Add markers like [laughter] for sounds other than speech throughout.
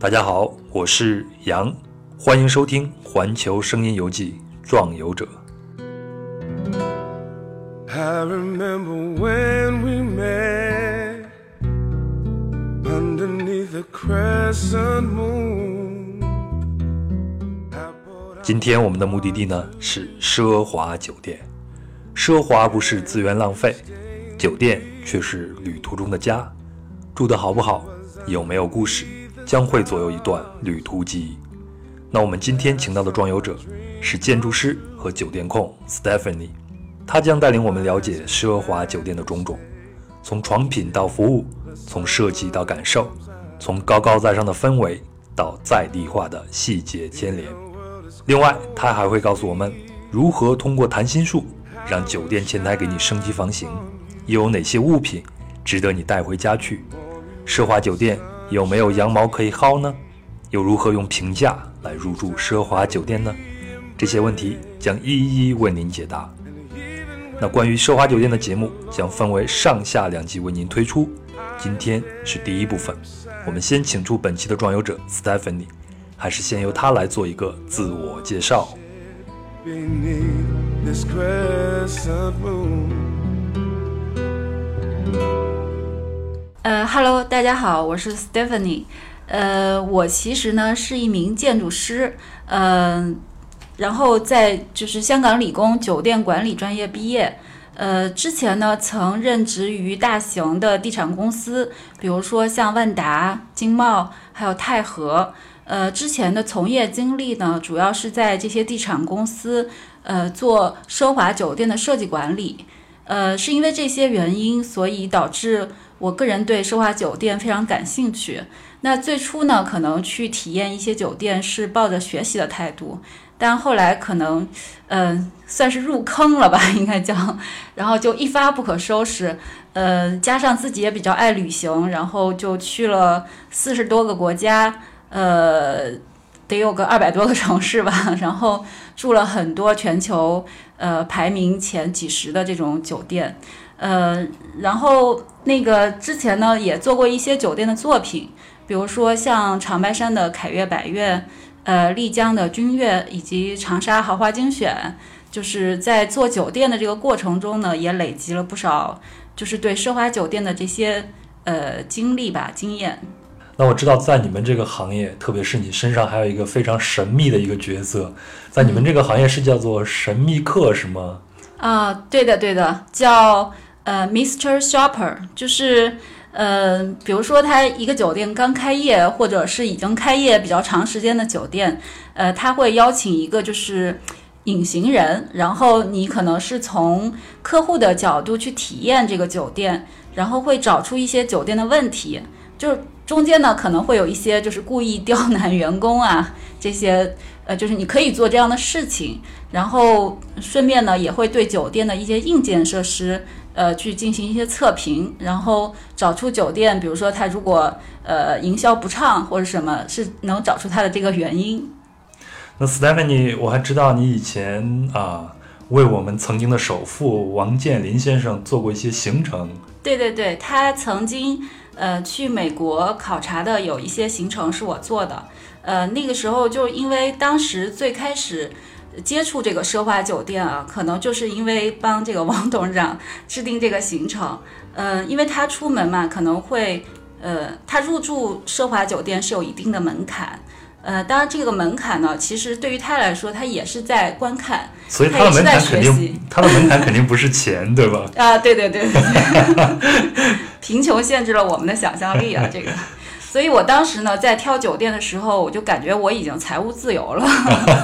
大家好，我是杨，欢迎收听《环球声音游记·壮游者》。I remember when we met underneath the crescent moon. 今天我们的目的地呢是奢华酒店。奢华不是资源浪费，酒店却是旅途中的家。住得好不好，有没有故事，将会左右一段旅途记忆。那我们今天请到的壮游者是建筑师和酒店控 Stephanie，她将带领我们了解奢华酒店的种种，从床品到服务，从设计到感受，从高高在上的氛围到在地化的细节牵连。另外，他还会告诉我们如何通过谈心术让酒店前台给你升级房型，又有哪些物品值得你带回家去。奢华酒店有没有羊毛可以薅呢？又如何用平价来入住奢华酒店呢？这些问题将一一为您解答。那关于奢华酒店的节目将分为上下两集为您推出，今天是第一部分，我们先请出本期的壮游者 Stephanie，还是先由她来做一个自我介绍。呃，Hello，大家好，我是 Stephanie。呃，我其实呢是一名建筑师，嗯、然后在就是香港理工酒店管理专业毕业。呃，之前呢曾任职于大型的地产公司，比如说像万达、金茂，还有泰禾。呃，之前的从业经历呢，主要是在这些地产公司，呃，做奢华酒店的设计管理。呃，是因为这些原因，所以导致我个人对奢华酒店非常感兴趣。那最初呢，可能去体验一些酒店是抱着学习的态度，但后来可能，嗯、算是入坑了吧，应该叫，然后就一发不可收拾。呃，加上自己也比较爱旅行，然后就去了四十多个国家，呃，得有个二百多个城市吧，然后住了很多全球呃排名前几十的这种酒店，呃，然后那个之前呢也做过一些酒店的作品，比如说像长白山的凯悦百悦，呃，丽江的君悦以及长沙豪华精选，就是在做酒店的这个过程中呢，也累积了不少就是对奢华酒店的这些呃经历吧经验。那我知道，在你们这个行业，特别是你身上还有一个非常神秘的一个角色，在你们这个行业是叫做神秘客，是吗？啊，对的对的，叫呃 Mr. Shopper，就是呃，比如说他一个酒店刚开业，或者是已经开业比较长时间的酒店，呃，他会邀请一个就是隐形人，然后你可能是从客户的角度去体验这个酒店，然后会找出一些酒店的问题，就是中间呢可能会有一些就是故意刁难员工啊这些。呃，就是你可以做这样的事情，然后顺便呢也会对酒店的一些硬件设施，呃，去进行一些测评，然后找出酒店，比如说它如果呃营销不畅或者什么，是能找出它的这个原因。那 Stephanie，我还知道你以前啊，为我们曾经的首富王健林先生做过一些行程。对对对，他曾经呃去美国考察的有一些行程是我做的，呃那个时候就因为当时最开始接触这个奢华酒店啊，可能就是因为帮这个王董事长制定这个行程，呃因为他出门嘛可能会呃他入住奢华酒店是有一定的门槛。呃，当然，这个门槛呢，其实对于他来说，他也是在观看，所以他的门槛肯他也是在学定习，[laughs] 他的门槛肯定不是钱，对吧？[laughs] 啊，对对对，[laughs] 贫穷限制了我们的想象力啊，这个。所以我当时呢，在挑酒店的时候，我就感觉我已经财务自由了。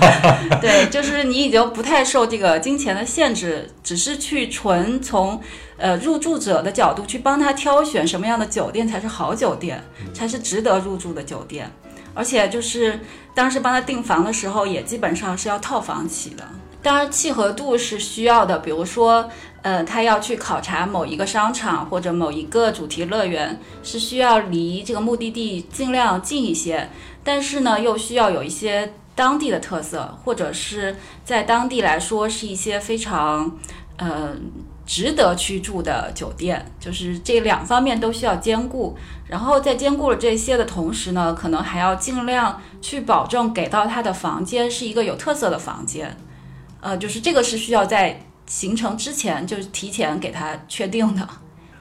[laughs] 对，就是你已经不太受这个金钱的限制，只是去纯从呃入住者的角度去帮他挑选什么样的酒店才是好酒店，才是值得入住的酒店。而且就是当时帮他订房的时候，也基本上是要套房起的。当然，契合度是需要的，比如说，呃，他要去考察某一个商场或者某一个主题乐园，是需要离这个目的地尽量近一些，但是呢，又需要有一些当地的特色，或者是在当地来说是一些非常，呃，值得去住的酒店，就是这两方面都需要兼顾。然后在兼顾了这些的同时呢，可能还要尽量去保证给到他的房间是一个有特色的房间。呃，就是这个是需要在行程之前就是提前给他确定的。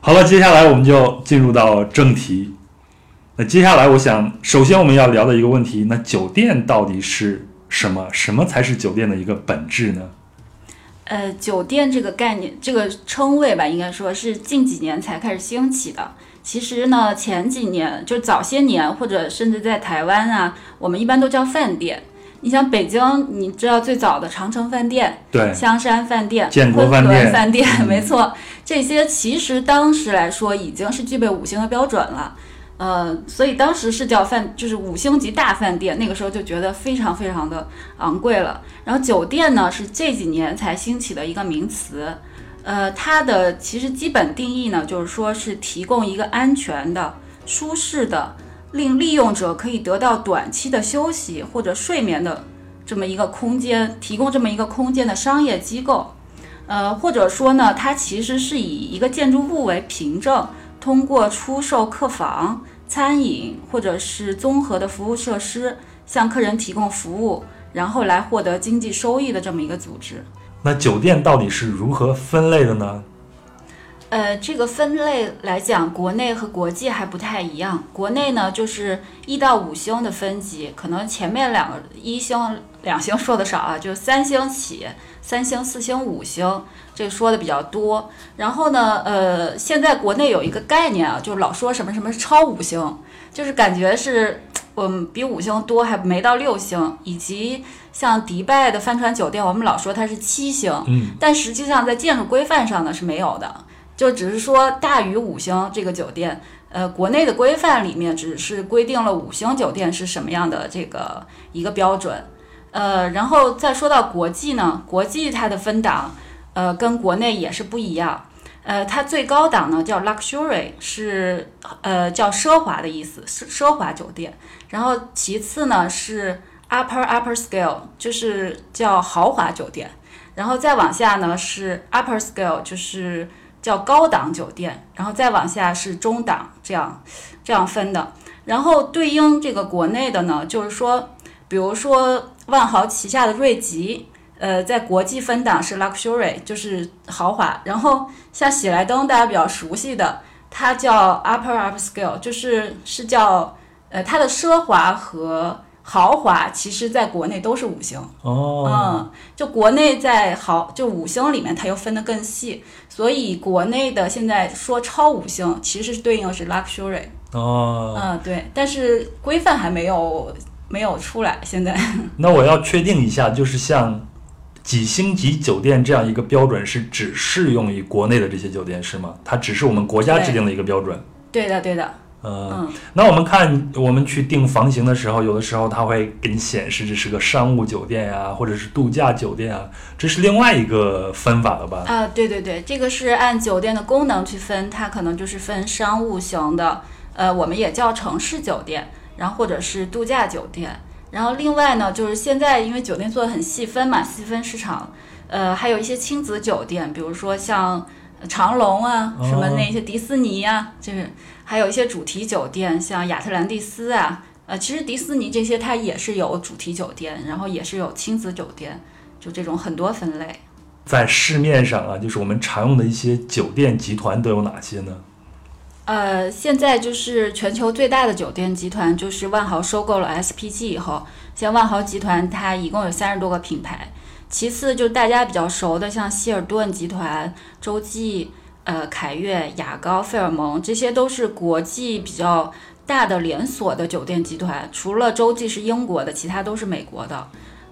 好了，接下来我们就进入到正题。那接下来，我想首先我们要聊的一个问题，那酒店到底是什么？什么才是酒店的一个本质呢？呃，酒店这个概念，这个称谓吧，应该说是近几年才开始兴起的。其实呢，前几年就早些年，或者甚至在台湾啊，我们一般都叫饭店。你像北京，你知道最早的长城饭店、对，香山饭店、建国昆饭店仑饭店，嗯没错，这些其实当时来说已经是具备五星的标准了。呃，所以当时是叫饭，就是五星级大饭店，那个时候就觉得非常非常的昂贵了。然后酒店呢是这几年才兴起的一个名词，呃，它的其实基本定义呢就是说是提供一个安全的、舒适的，令利用者可以得到短期的休息或者睡眠的这么一个空间，提供这么一个空间的商业机构。呃，或者说呢，它其实是以一个建筑物为凭证，通过出售客房、餐饮或者是综合的服务设施，向客人提供服务，然后来获得经济收益的这么一个组织。那酒店到底是如何分类的呢？呃，这个分类来讲，国内和国际还不太一样。国内呢，就是一到五星的分级，可能前面两个一星、两星说的少啊，[laughs] 就是三星起，三星、四星、五星，这说的比较多。然后呢，呃，现在国内有一个概念啊，就是老说什么什么超五星，就是感觉是我们比五星多，还没到六星，以及像迪拜的帆船酒店，我们老说它是七星，嗯，但实际上在建筑规范上呢是没有的。就只是说大于五星这个酒店，呃，国内的规范里面只是规定了五星酒店是什么样的这个一个标准，呃，然后再说到国际呢，国际它的分档，呃，跟国内也是不一样，呃，它最高档呢叫 luxury，是呃叫奢华的意思，奢奢华酒店，然后其次呢是 upper upper scale，就是叫豪华酒店，然后再往下呢是 upper scale，就是叫高档酒店，然后再往下是中档，这样这样分的。然后对应这个国内的呢，就是说，比如说万豪旗下的瑞吉，呃，在国际分档是 luxury，就是豪华。然后像喜来登，大家比较熟悉的，它叫 upper upscale，就是是叫呃它的奢华和豪华，其实在国内都是五星。哦，嗯，就国内在豪就五星里面，它又分得更细，所以国内的现在说超五星，其实是对应的是 luxury。哦，嗯，对，但是规范还没有没有出来，现在。[laughs] 那我要确定一下，就是像几星级酒店这样一个标准是只适用于国内的这些酒店是吗？它只是我们国家制定的一个标准。对的，对的，呃，嗯，那我们看我们去订房型的时候，有的时候它会给你显示这是个商务酒店呀、或者是度假酒店啊，这是另外一个分法了吧？啊，对对对，这个是按酒店的功能去分，它可能就是分商务型的，呃，我们也叫城市酒店，然后或者是度假酒店。然后另外呢，就是现在因为酒店做的很细分嘛，细分市场，呃，还有一些亲子酒店，比如说像长隆啊，什么那些迪士尼呀、就是还有一些主题酒店，像亚特兰蒂斯啊，呃，其实迪士尼这些它也是有主题酒店，然后也是有亲子酒店，就这种很多分类。在市面上啊，就是我们常用的一些酒店集团都有哪些呢？呃，现在就是全球最大的酒店集团，就是万豪收购了 SPG 以后，像万豪集团它一共有三十多个品牌。其次就是大家比较熟的，像希尔顿集团、洲际、呃凯悦、雅高、费尔蒙，这些都是国际比较大的连锁的酒店集团。除了洲际是英国的，其他都是美国的。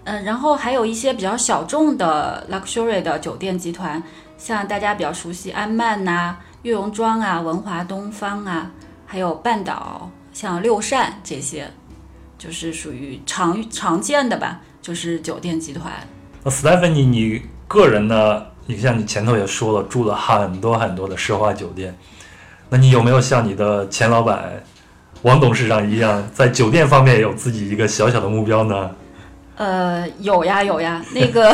嗯、然后还有一些比较小众的 luxury 的酒店集团，像大家比较熟悉安曼呐、悦榕庄啊、文华东方啊，还有半岛，像六扇这些，就是属于常常见的吧，就是酒店集团。那 Stephanie，你个人呢？你像你前头也说了，住了很多很多的奢华酒店，那你有没有像你的前老板王董事长一样，在酒店方面有自己一个小小的目标呢？呃，有呀有呀，那个，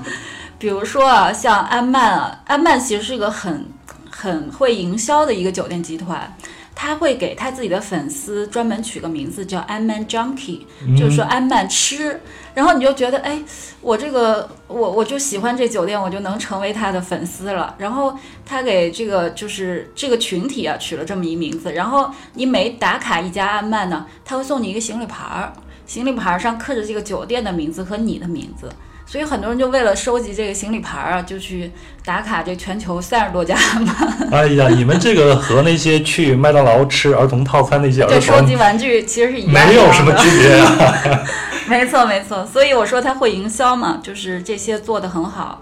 [laughs] 比如说啊，像安曼啊，安曼其实是一个很很会营销的一个酒店集团，他会给他自己的粉丝专门取个名字叫安曼 Junkie，、就是说安曼吃，然后你就觉得，哎，我这个我我就喜欢这酒店，我就能成为他的粉丝了。然后他给这个就是这个群体啊取了这么一名字，然后你每打卡一家安曼呢，他会送你一个行李牌儿，行李牌儿上刻着这个酒店的名字和你的名字。所以很多人就为了收集这个行李牌儿啊，就去打卡这全球三十多家安曼。[laughs] 哎呀，你们这个和那些去麦当劳吃儿童套餐那些儿对，收集玩具其实是一样的没有什么区别啊。[laughs] 没错，没错，所以我说他会营销嘛，就是这些做得很好。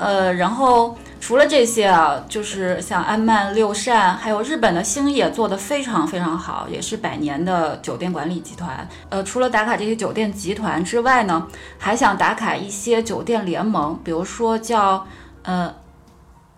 呃，然后除了这些啊，就是像安曼、六善，还有日本的星野做得非常非常好，也是百年的酒店管理集团。呃，除了打卡这些酒店集团之外呢，还想打卡一些酒店联盟，比如说叫呃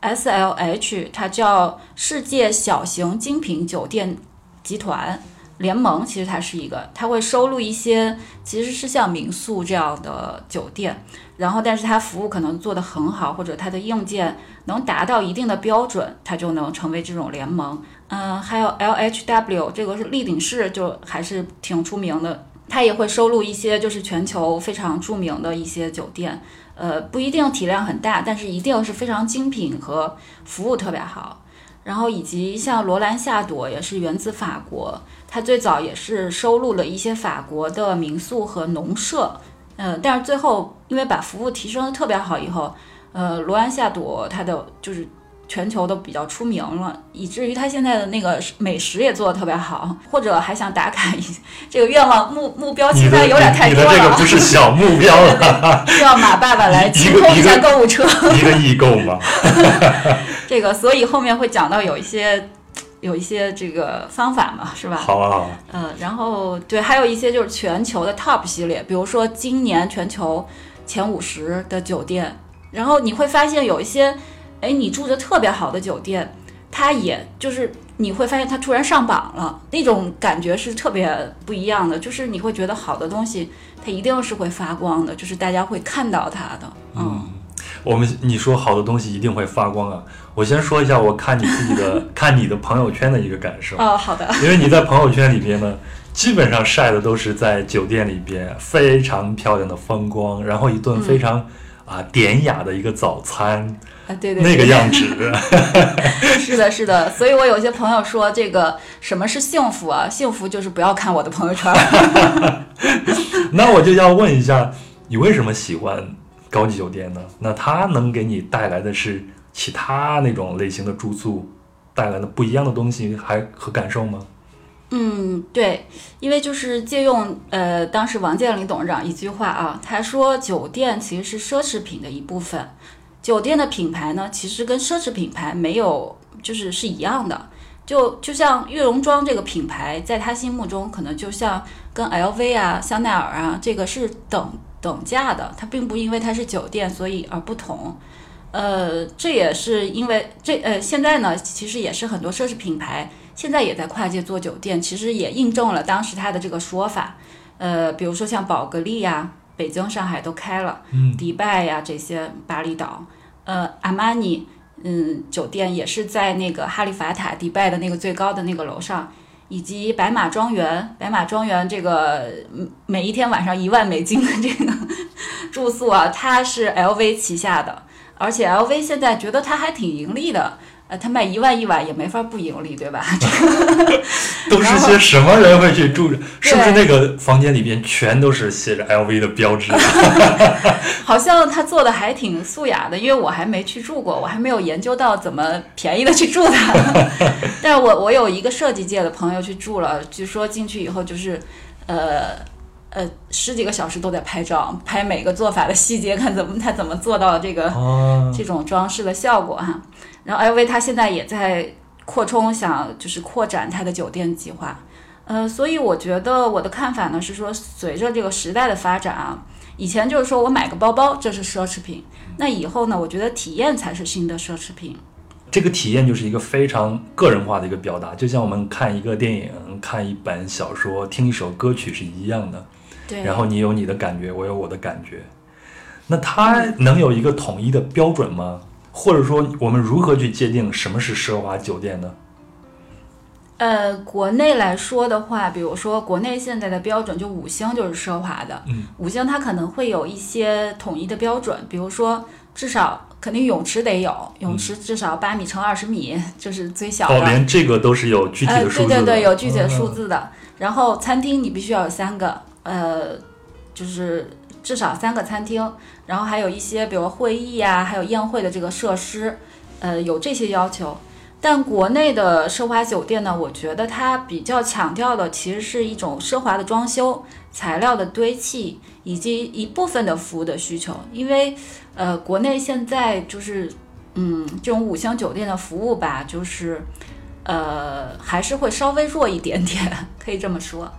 SLH，它叫世界小型精品酒店集团。联盟其实它是一个，它会收录一些其实是像民宿这样的酒店，然后但是它服务可能做得很好，或者它的硬件能达到一定的标准，它就能成为这种联盟。嗯，还有 LHW 这个是立鼎式，就还是挺出名的，它也会收录一些就是全球非常著名的一些酒店，呃，不一定体量很大，但是一定是非常精品和服务特别好。然后以及像罗兰夏朵也是源自法国，它最早也是收录了一些法国的民宿和农舍，嗯、但是最后因为把服务提升的特别好以后，呃，罗兰夏朵它的就是全球都比较出名了，以至于他现在的那个美食也做的特别好，或者还想打卡一这个愿望目目标你的清单有点太你多了，的这个不是小目 [laughs] 标了，需要马爸爸来 [laughs] 清空一下购物车。一个易购吗。这个，所以后面会讲到有一些有一些这个方法嘛，是吧？好啊，好啊，嗯，然后对，还有一些就是全球的 top 系列，比如说今年全球前五十的酒店，然后你会发现有一些，哎，你住的特别好的酒店，它也就是你会发现它突然上榜了，那种感觉是特别不一样的，就是你会觉得好的东西它一定是会发光的，就是大家会看到它的，嗯。我们你说好的东西一定会发光啊！我先说一下我看你自己的 [laughs] 看你的朋友圈的一个感受，哦，好的，因为你在朋友圈里边呢，基本上晒的都是在酒店里边非常漂亮的风光，然后一顿非常、啊典雅的一个早餐，啊，对对对，那个样子。[laughs] 是的，是的，所以我有些朋友说，这个什么是幸福啊？幸福就是不要看我的朋友圈。[laughs] 那我就要问一下，你为什么喜欢高级酒店呢？那它能给你带来的是其他那种类型的住宿带来的不一样的东西，还和感受吗？嗯，对，因为就是借用呃当时王健林董事长一句话啊，他说酒店其实是奢侈品的一部分，酒店的品牌呢其实跟奢侈品牌没有就是是一样的。就就像悦榕庄这个品牌，在他心目中可能就像跟 LV 啊、香奈儿啊这个是等等价的，它并不因为它是酒店所以而不同。呃，这也是因为这呃现在呢，其实也是很多奢侈品牌现在也在跨界做酒店，其实也印证了当时他的这个说法。呃，比如说像宝格丽呀、北京、上海都开了，嗯迪拜呀这些巴厘岛，呃，阿玛尼，嗯，酒店也是在那个哈利法塔迪拜的那个最高的那个楼上，以及白马庄园，白马庄园这个嗯每一天晚上一万美金的这个 [laughs] 住宿啊，它是 LV 旗下的，而且 LV 现在觉得它还挺盈利的。呃，他卖一万一晚也没法不盈利，对吧？[laughs] 都是些什么人会去住着？是不是那个房间里边全都是写着 LV 的标志？[laughs] 好像他做的还挺素雅的，因为我还没去住过，我还没有研究到怎么便宜的去住它。[laughs] 但是我我有一个设计界的朋友去住了，据说进去以后就是，呃呃，十几个小时都在拍照，拍每个做法的细节，[laughs] 看怎么他怎么做到这个哦，这种装饰的效果哈。然后 LV 他现在也在扩充，想就是扩展他的酒店计划。呃，所以我觉得我的看法呢是说，随着这个时代的发展啊，以前就是说我买个包包这是奢侈品，那以后呢，我觉得体验才是新的奢侈品。这个体验就是一个非常个人化的一个表达，就像我们看一个电影、看一本小说、听一首歌曲是一样的。对，然后你有你的感觉，我有我的感觉。那它能有一个统一的标准吗？或者说，我们如何去界定什么是奢华酒店呢？呃，国内来说的话，比如说国内现在的标准就五星就是奢华的，嗯，五星它可能会有一些统一的标准，比如说至少肯定泳池得有，泳池至少八米乘二十米，就是最小的。哦，连这个都是有具体呃，的数字的。对对对，有具体的数嗯。字的。然后餐厅你必须要有三个，呃，就是至少三个餐厅，然后还有一些比如会议啊，还有宴会的这个设施，呃，有这些要求。但国内的奢华酒店呢，我觉得它比较强调的其实是一种奢华的装修、材料的堆砌以及一部分的服务的需求。因为呃，国内现在就是嗯，这种五星酒店的服务吧，就是呃，还是会稍微弱一点点，可以这么说。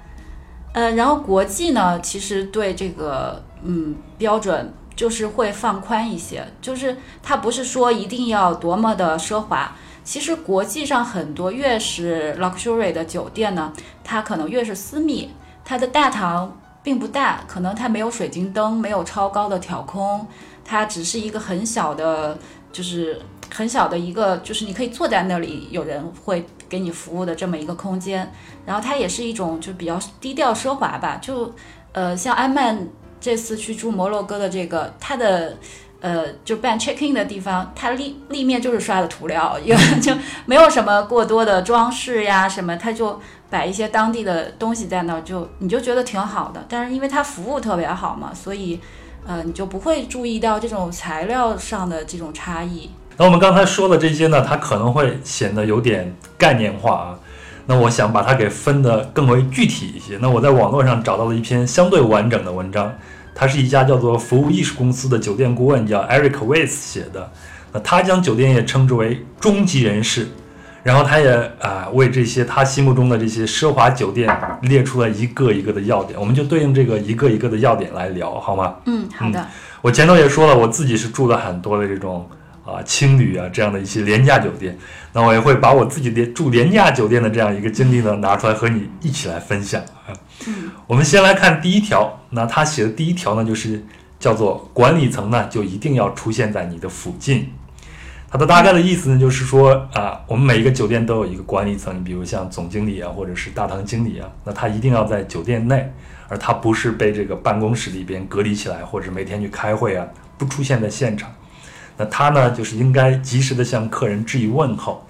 呃，然后国际呢，其实对这个嗯标准就是会放宽一些，就是它不是说一定要多么的奢华。其实国际上很多越是 luxury 的酒店呢，它可能越是私密，它的大堂并不大，可能它没有水晶灯，没有超高的挑空，它只是一个很小的，就是很小的一个，就是你可以坐在那里，有人会给你服务的这么一个空间。然后它也是一种就比较低调奢华吧，就呃像安曼这次去住摩洛哥的这个，它的呃就办 check in 的地方，它立立面就是刷的涂料，因为就没有什么过多的装饰呀什么，它就摆一些当地的东西在那儿，就你就觉得挺好的。但是因为它服务特别好嘛，所以呃你就不会注意到这种材料上的这种差异。那我们刚才说的这些呢，它可能会显得有点概念化啊。那我想把它给分得更为具体一些。那我在网络上找到了一篇相对完整的文章，它是一家叫做服务艺术公司的酒店顾问叫 Eric Weiss 写的。那他将酒店业称之为中级人士，然后他也啊、为这些他心目中的这些奢华酒店列出了一个一个的要点，我们就对应这个一个一个的要点来聊，好吗？嗯，好的。我前头也说了，我自己是住了很多的这种啊青旅啊这样的一些廉价酒店，那我也会把我自己廉住廉价酒店的这样一个经历呢拿出来和你一起来分享啊。我们先来看第一条，那他写的第一条呢就是叫做管理层呢就一定要出现在你的附近。它的大概的意思呢，就是说啊，我们每一个酒店都有一个管理层，比如像总经理啊，或者是大堂经理啊，那他一定要在酒店内，而他不是被这个办公室里边隔离起来，或者每天去开会啊，不出现在现场。那他呢，就是应该及时的向客人致以问候。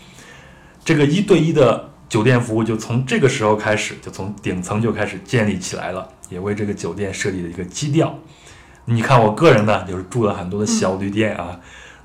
这个一对一的酒店服务就从这个时候开始，就从顶层就开始建立起来了，也为这个酒店设立了一个基调。你看，我个人呢，就是住了很多的小旅店啊。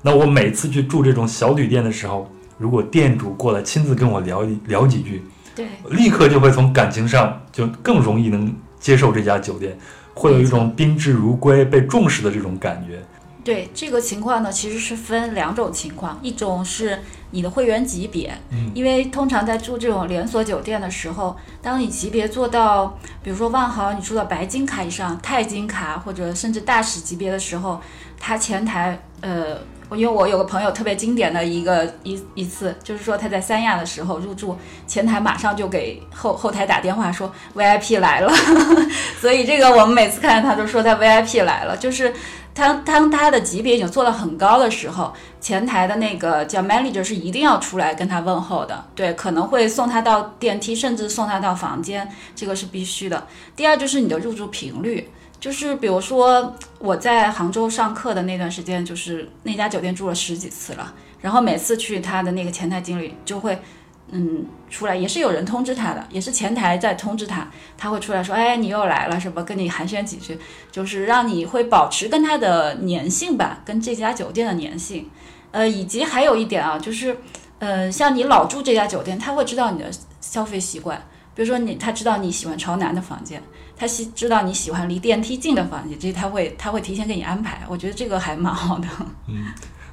那我每次去住这种小旅店的时候，如果店主过来亲自跟我聊一聊几句，对，立刻就会从感情上就更容易能接受这家酒店，会有一种宾至如归、被重视的这种感觉。对这个情况呢，其实是分两种情况，一种是你的会员级别，嗯因为通常在住这种连锁酒店的时候，当你级别做到，比如说万豪，你住到白金卡以上、钛金卡或者甚至大使级别的时候，他前台呃。因为我有个朋友特别经典的一个一一次，就是说他在三亚的时候入住，前台马上就给后后台打电话说 VIP 来了，[laughs] 所以这个我们每次看见他都说他 VIP 来了，就是当当他的级别已经做到很高的时候，前台的那个叫 manager 是一定要出来跟他问候的，对，可能会送他到电梯，甚至送他到房间，这个是必须的。第二就是你的入住频率。就是比如说我在杭州上课的那段时间，就是那家酒店住了十几次了，然后每次去他的那个前台经理就会，嗯，出来也是有人通知他的，也是前台在通知他，他会出来说，哎，你又来了，什么跟你寒暄几句，就是让你会保持跟他的粘性吧，跟这家酒店的粘性，呃，以及还有一点啊，就是，呃，像你老住这家酒店，他会知道你的消费习惯。比如说你，他知道你喜欢朝南的房间，他喜知道你喜欢离电梯近的房间，这他会他会提前给你安排。我觉得这个还蛮好的。嗯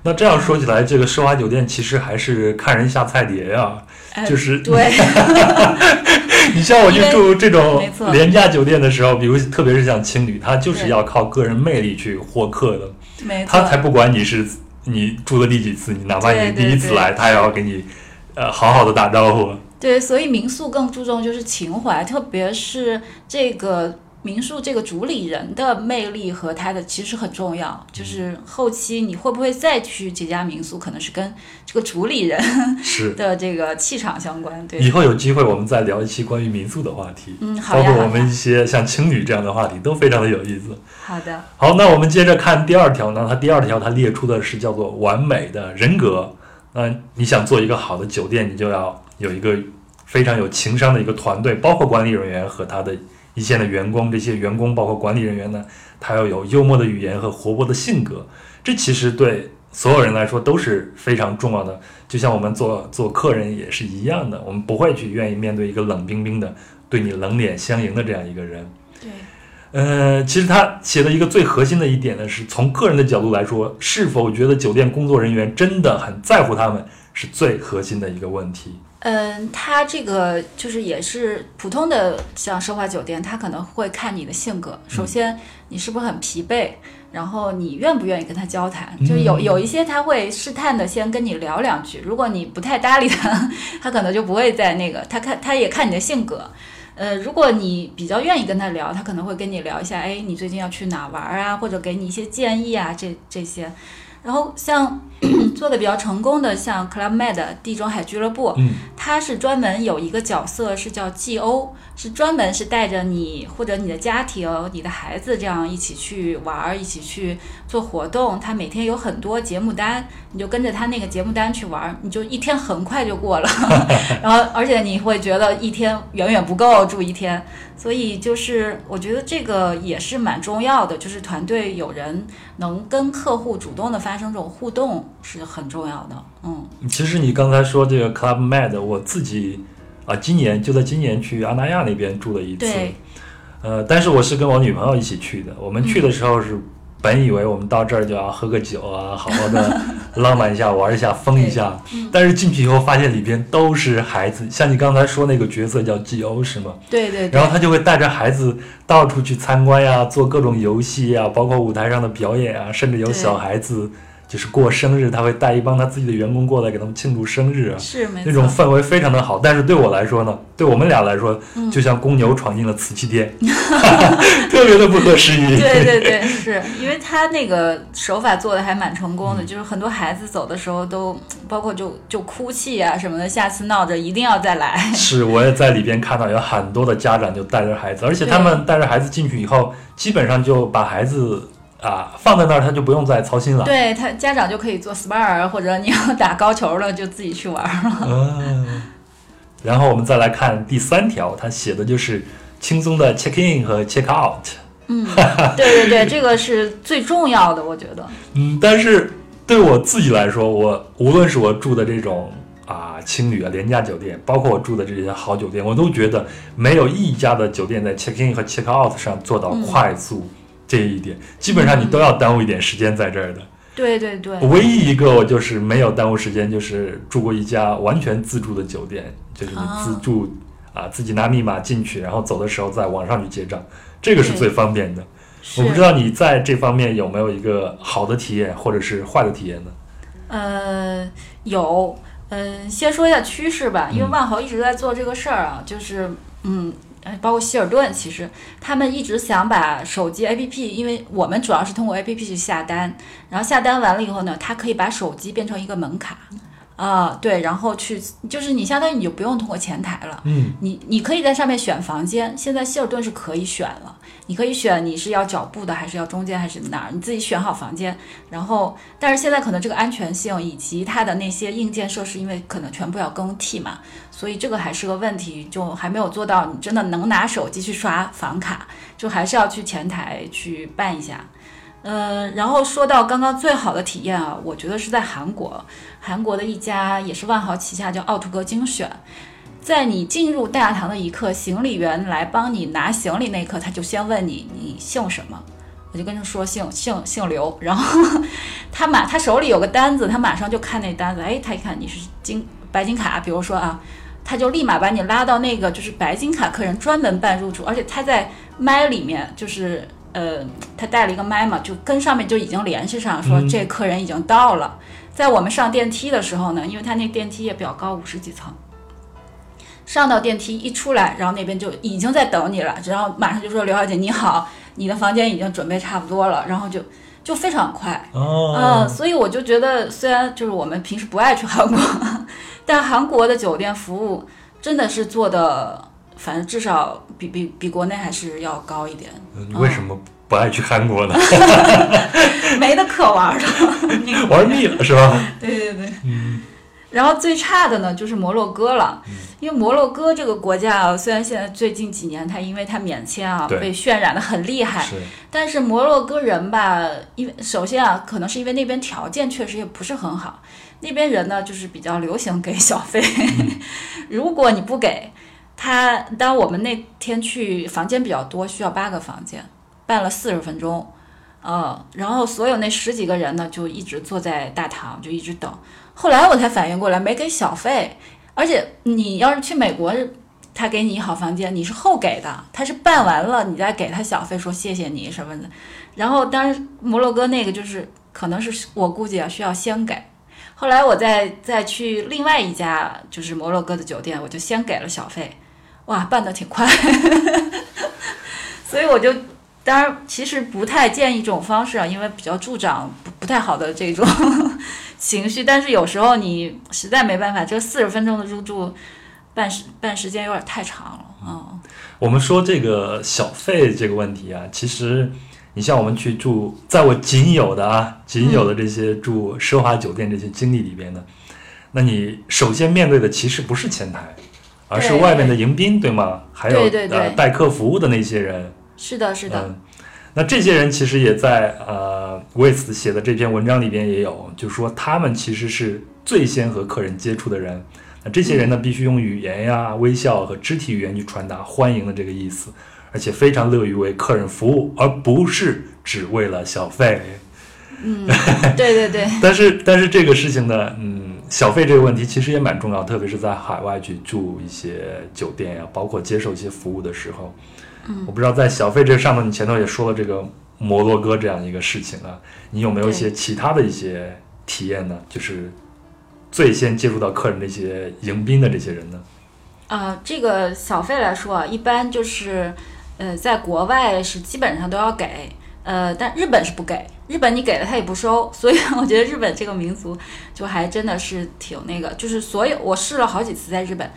那这样说起来，这个奢华酒店其实还是看人下菜碟呀、呃就是对，[laughs] 你像我去住这种廉价酒店的时候，比如特别是像青旅，它就是要靠个人魅力去获客的，没错他，才不管你是你住的第几次，你哪怕你第一次来，他也要给你呃好好的打招呼。对，所以民宿更注重就是情怀，特别是这个民宿这个主理人的魅力和他的其实很重要，就是后期你会不会再去这家民宿，可能是跟这个主理人是。[laughs] 的这个气场相关。对以，后有机会我们再聊一期关于民宿的话题，嗯，包括我们一，些像青旅这样的话题都非常的有意思。好的，好，那我们接着看第二条呢，它第二条它列出的是叫做完美的人格。那你想做一个好的酒店，你就要有一个非常有情商的一个团队，包括管理人员和他的一线的员工。这些员工包括管理人员呢，他要有幽默的语言和活泼的性格。这其实对所有人来说都是非常重要的。就像我们做做客人也是一样的，我们不会去愿意面对一个冷冰冰的、对你冷脸相迎的这样一个人。对，呃，其实他写的一个最核心的一点呢，是从个人的角度来说，是否觉得酒店工作人员真的很在乎他们，是最核心的一个问题。嗯，他这个就是也是普通的像奢华酒店，他可能会看你的性格。首先，你是不是很疲惫？然后你愿不愿意跟他交谈？就有有一些他会试探的先跟你聊两句，如果你不太搭理他，[laughs] 他可能就不会再那个他看他也看你的性格。呃，如果你比较愿意跟他聊，他可能会跟你聊一下，哎，你最近要去哪玩啊，或者给你一些建议啊，这这些。然后像做的比较成功的，像 Club Med 地中海俱乐部，嗯，它是专门有一个角色是叫 GO，是专门是带着你或者你的家庭、你的孩子这样一起去玩儿，一起去做活动。他每天有很多节目单，你就跟着他那个节目单去玩儿，你就一天很快就过了。[laughs] 然后而且你会觉得一天远远不够住一天，所以就是我觉得这个也是蛮重要的，就是团队有人能跟客户主动的发生这种互动是很重要的。嗯，其实你刚才说这个 Club Med，我自己啊，今年就在今年去阿那亚那边住了一次。对，呃，但是我是跟我女朋友一起去的。我们去的时候是本以为我们到这儿就要喝个酒啊，好好的 [laughs] 浪漫一下、玩一下、疯一下。但是进去以后发现里边都是孩子，像你刚才说那个角色叫 G.O 是吗？对对对然后他就会带着孩子到处去参观呀，做各种游戏呀，包括舞台上的表演啊，甚至有小孩子就是过生日，他会带一帮他自己的员工过来给他们庆祝生日啊。是。那种氛围非常的好，但是对我来说呢，对我们俩来说，嗯就像公牛闯进了瓷器店，[laughs] 特别的不合时宜。对对对，[laughs] 是因为他那个手法做的还蛮成功的，就是很多孩子走的时候都包括就就哭泣啊什么的，下次闹着一定要再来。是，我也在里边看到有很多的家长就带着孩子，而且他们带着孩子进去以后，基本上就把孩子啊放在那儿，他就不用再操心了。对他家长就可以做 SPA，或者你要打高球了就自己去玩了。嗯，然后我们再来看第三条，他写的就是轻松的 check in 和 check out。嗯，对对对，这个是最重要的，我觉得。[laughs] 嗯，但是对我自己来说，我无论是我住的这种啊青旅啊廉价酒店，包括我住的这些好酒店，我都觉得没有一家的酒店在 check in 和 check out 上做到快速这一点，基本上你都要耽误一点时间在这儿的。对对对，唯一一个我就是没有耽误时间，就是住过一家完全自助的酒店，就是你自助啊自己拿密码进去，然后走的时候在网上去结账，这个是最方便的。我不知道你在这方面有没有一个好的体验，或者是坏的体验呢？呃，有，嗯、先说一下趋势吧，因为嗯。万豪一直在做这个事儿啊，就是，嗯，包括希尔顿，其实他们一直想把手机 APP，因为我们主要是通过 APP 去下单，然后下单完了以后呢，它可以把手机变成一个门卡，啊、对，然后去，就是你相当于你就不用通过前台了。嗯，你你可以在上面选房间，现在希尔顿是可以选了，你可以选你是要脚步的，还是要中间，还是哪儿，你自己选好房间。然后，但是现在可能这个安全性以及它的那些硬件设施，因为可能全部要更替嘛，所以这个还是个问题，就还没有做到你真的能拿手机去刷房卡，就还是要去前台去办一下。呃，然后说到刚刚最好的体验啊，我觉得是在韩国，韩国的一家也是万豪旗下叫奥图格精选，在你进入大堂的一刻，行李员来帮你拿行李那一刻，他就先问你你姓什么，我就跟他说姓姓姓刘，然后 [laughs] 他马他手里有个单子，他马上就看那单子，哎，他一看你是金白金卡，比如说啊，他就立马把你拉到那个就是白金卡客人专门办入住，而且他在麦里面就是呃，他带了一个麦嘛，就跟上面就已经联系上，说嗯这客人已经到了。在我们上电梯的时候呢，因为他那电梯也比较高，五十几层。上到电梯一出来，然后那边就已经在等你了，然后马上就说刘小姐你好，你的房间已经准备差不多了，然后就就非常快。哦嗯，，所以我就觉得，虽然就是我们平时不爱去韩国，[laughs] 但韩国的酒店服务真的是做的，反正至少比比比国内还是要高一点，你为什么不爱去韩国呢？[laughs] 没得可玩的。[laughs] 那个玩腻了是吧？对 [laughs] 对对。嗯然后最差的呢就是摩洛哥了，因为摩洛哥这个国家啊，虽然现在最近几年它因为它免签啊被渲染的很厉害，是，但是摩洛哥人吧，因为首先啊，可能是因为那边条件确实也不是很好，那边人呢就是比较流行给小费，如果你不给他，当我们那天去房间比较多，需要八个房间，办了四十分钟，呃，然后所有那十几个人呢就一直坐在大堂就一直等，后来我才反应过来没给小费，而且你要是去美国。他给你好房间，你是后给的，他是办完了你再给他小费，说谢谢你什么的。然后当然摩洛哥那个就是可能是我估计啊需要先给，后来我再再去另外一家就是摩洛哥的酒店，我就先给了小费，哇，办的挺快，所以我就当然其实不太建议这种方式啊，因为比较助长不不太好的这种 [laughs] 情绪，但是有时候你实在没办法，这四十分钟的入住办时办时间有点太长了，嗯。我们说这个小费这个问题啊，其实你像我们去住，在我仅有的啊，仅有的这些住奢华酒店这些经历里边呢，那你首先面对的其实不是前台，而是外面的迎宾，对吗？还有对对对呃代客服务的那些人，是的，是的，嗯，那这些人其实也在呃为此写的这篇文章里边也有，就是说他们其实是最先和客人接触的人。那这些人呢，必须用语言呀、微笑和肢体语言去传达欢迎的这个意思，而且非常乐于为客人服务，而不是只为了小费。嗯，对对对，[laughs] 但是，但是这个事情呢，嗯，小费这个问题其实也蛮重要，特别是在海外去住一些酒店呀，包括接受一些服务的时候。嗯，我不知道在小费这上头，你前头也说了这个摩洛哥这样一个事情啊，你有没有一些其他的一些体验呢？就是最先接触到客人的一些迎宾的这些人呢？啊，这个小费来说啊，一般就是，呃，在国外是基本上都要给，呃，但日本是不给，日本你给了他也不收，[laughs] 所以我觉得日本这个民族就还真的是挺那个，就是所有我试了好几次在日本，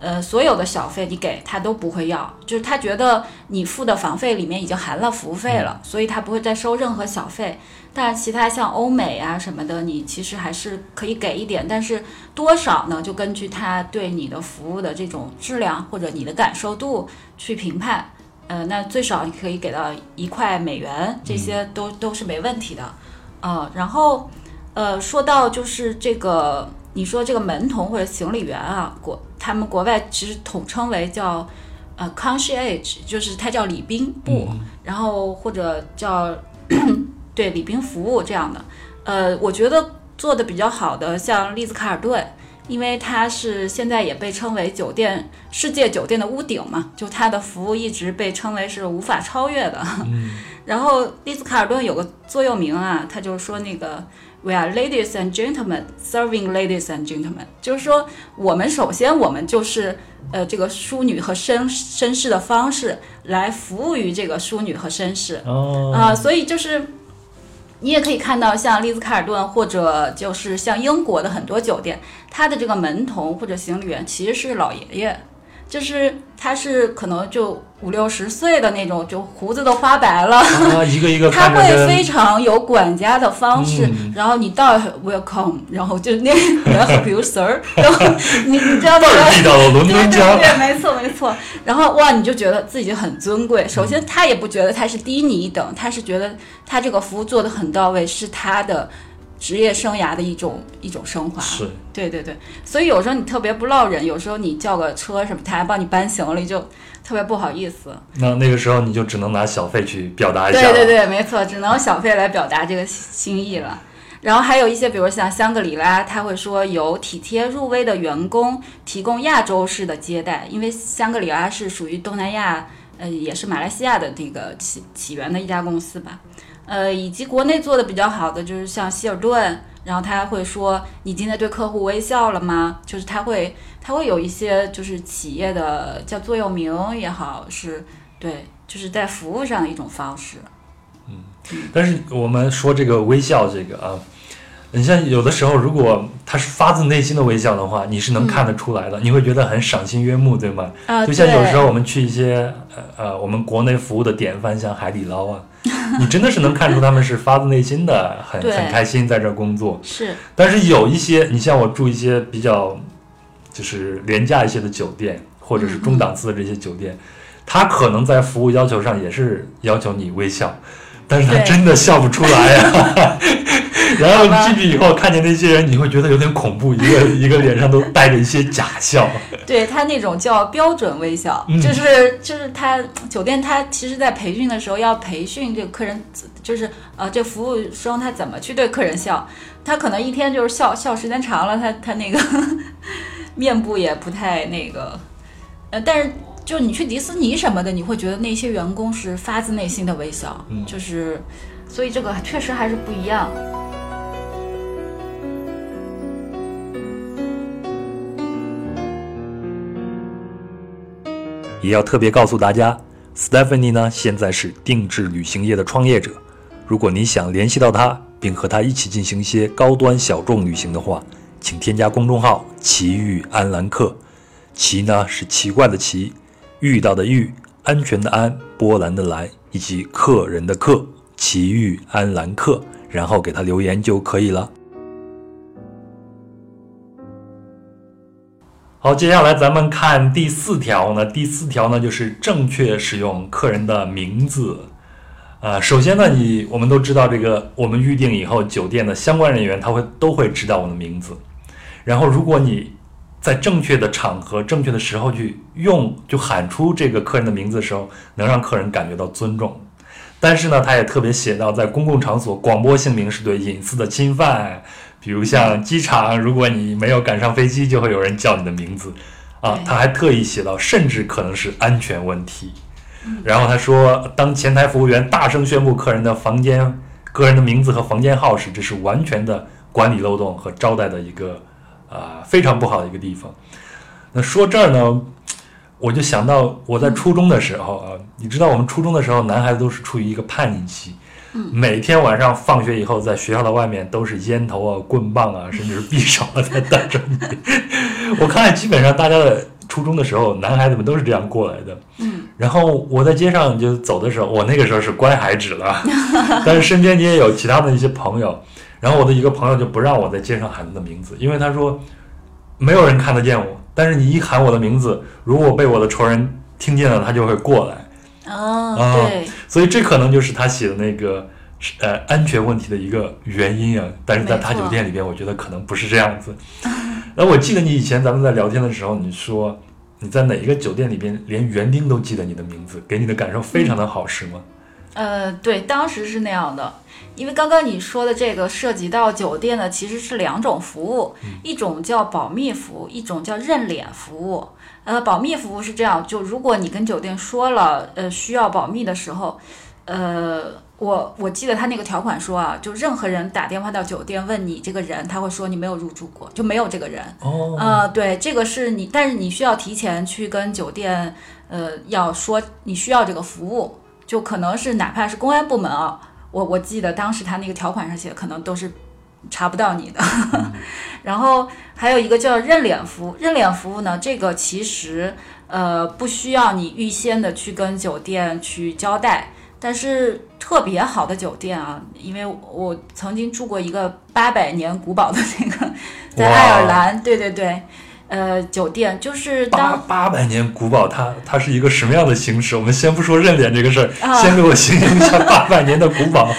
呃，所有的小费你给他都不会要，就是他觉得你付的房费里面已经含了服务费了，所以他不会再收任何小费。但是其他像欧美啊什么的，你其实还是可以给一点，但是多少呢？就根据他对你的服务的这种质量或者你的感受度去评判。呃，那最少你可以给到一块美元，这些都、都是没问题的。呃，然后呃，说到就是这个，你说这个门童或者行李员啊，国他们国外其实统称为叫呃 concierge，就是它叫礼宾部，然后或者叫对礼宾服务这样的。呃，我觉得做的比较好的像丽兹卡尔顿，因为它是现在也被称为酒店世界酒店的屋顶嘛，就它的服务一直被称为是无法超越的。[laughs] 然后丽兹卡尔顿有个座右铭啊，他就说那个 We are ladies and gentlemen serving ladies and gentlemen，就是说我们首先我们就是呃这个淑女和绅绅士的方式来服务于这个淑女和绅士。哦啊、所以就是你也可以看到，像丽兹卡尔顿或者就是像英国的很多酒店，它的这个门童或者行李员其实是老爷爷，就是他是可能就五六十岁的那种，就胡子都花白了。啊，[laughs] 一个一个他会非常有管家的方式，嗯然后你到 welcome，然后就那 welcome you sir，然后你你知道那个地道的伦对对敦腔。对，没错没错。然后哇，你就觉得自己很尊贵。首先，他也不觉得他是低你一等，他是觉得他这个服务做的很到位，是他的职业生涯的一种一种升华。是，对对对。所以有时候你特别不落忍，有时候你叫个车什么，他还帮你搬行李，就特别不好意思。那那个时候你就只能拿小费去表达一下。对对。对，没错，只能小费来表达这个心意了。然后还有一些，比如像香格里拉，他会说有体贴入微的员工提供亚洲式的接待，因为香格里拉是属于东南亚，呃，也是马来西亚的这个起起源的一家公司吧。呃，以及国内做的比较好的就是像希尔顿然后他会说你今天对客户微笑了吗？就是他会他会有一些就是企业的叫座右铭也好，是对，就是在服务上的一种方式。嗯但是我们说这个微笑，这个啊，你像有的时候，如果他是发自内心的微笑的话，你是能看得出来的，你会觉得很赏心悦目，对吗？啊，就像有时候我们去一些呃呃我们国内服务的典范，像海底捞啊，[laughs] 你真的是能看出他们是发自内心的，很很开心在这儿工作。是。但是有一些，你像我住一些比较就是廉价一些的酒店，或者是中档次的这些酒店，他可能在服务要求上也是要求你微笑，但是他真的笑不出来呀、[laughs] 然后进去以后看见那些人，你会觉得有点恐怖，一个 [laughs] 一个脸上都带着一些假笑。对他那种叫标准微笑，嗯。就是就是他酒店他其实在培训的时候要培训这个客人，就是呃这服务生他怎么去对客人笑，他可能一天就是笑笑时间长了，他他那个 [laughs] 面部也不太那个，呃，但是就你去迪士尼什么的，你会觉得那些员工是发自内心的微笑，嗯就是所以这个确实还是不一样。也要特别告诉大家，Stephanie 呢现在是定制旅行业的创业者。如果你想联系到他，并和他一起进行一些高端小众旅行的话，请添加公众号“奇遇安兰客”。奇呢是奇怪的奇，遇到的遇，安全的安，波澜的澜，以及客人的客，奇遇安兰客，然后给他留言就可以了。好，接下来咱们看第四条呢。第四条呢，就是正确使用客人的名字。啊、首先呢，你我们都知道，这个我们预定以后，酒店的相关人员他会都会知道我的名字。然后，如果你在正确的场合、正确的时候去用，就喊出这个客人的名字的时候，能让客人感觉到尊重。但是呢，他也特别写到，在公共场所广播姓名是对隐私的侵犯。比如像机场，如果你没有赶上飞机，就会有人叫你的名字，啊，他还特意写到，甚至可能是安全问题。然后他说，当前台服务员大声宣布客人的房间、个人的名字和房间号时，这是完全的管理漏洞和招待的一个啊、非常不好的一个地方。那说这儿呢，我就想到我在初中的时候啊，你知道我们初中的时候，男孩子都是处于一个叛逆期，每天晚上放学以后，在学校的外面都是烟头啊、棍棒啊，甚至是匕首啊在等着你。[laughs] 我看基本上大家的初中的时候，男孩子们都是这样过来的。嗯，然后我在街上就走的时候，我那个时候是乖孩子了，[laughs] 但是身边你也有其他的一些朋友。然后我的一个朋友就不让我在街上喊他的名字，因为他说没有人看得见我，但是你一喊我的名字，如果被我的仇人听见了，他就会过来。啊，啊对，所以这可能就是他写的那个呃安全问题的一个原因啊。但是在他酒店里边，我觉得可能不是这样子。然后我记得你以前咱们在聊天的时候，你说你在哪一个酒店里边连园丁都记得你的名字，给你的感受非常的好，是吗？呃，对，当时是那样的，因为刚刚你说的这个涉及到酒店的其实是两种服务，一种叫保密服务，一种叫认脸服务。呃，保密服务是这样，就如果你跟酒店说了，呃，需要保密的时候，呃，我我记得他那个条款说啊，就任何人打电话到酒店问你这个人，他会说你没有入住过，就没有这个人。哦，呃，对，这个是你，但是你需要提前去跟酒店，呃，要说你需要这个服务，就可能是哪怕是公安部门啊，我我记得当时他那个条款上写的，可能都是查不到你的。[laughs] 然后还有一个叫认脸服务，认脸服务呢，这个其实呃不需要你预先的去跟酒店去交代。但是特别好的酒店啊，因为我曾经住过一个八百年古堡的那个，在爱尔兰，对对对，呃，酒店就是八当八百年古堡，它它是一个什么样的形式？我们先不说认脸这个事儿，啊先给我形容一下 [laughs] 八百年的古堡。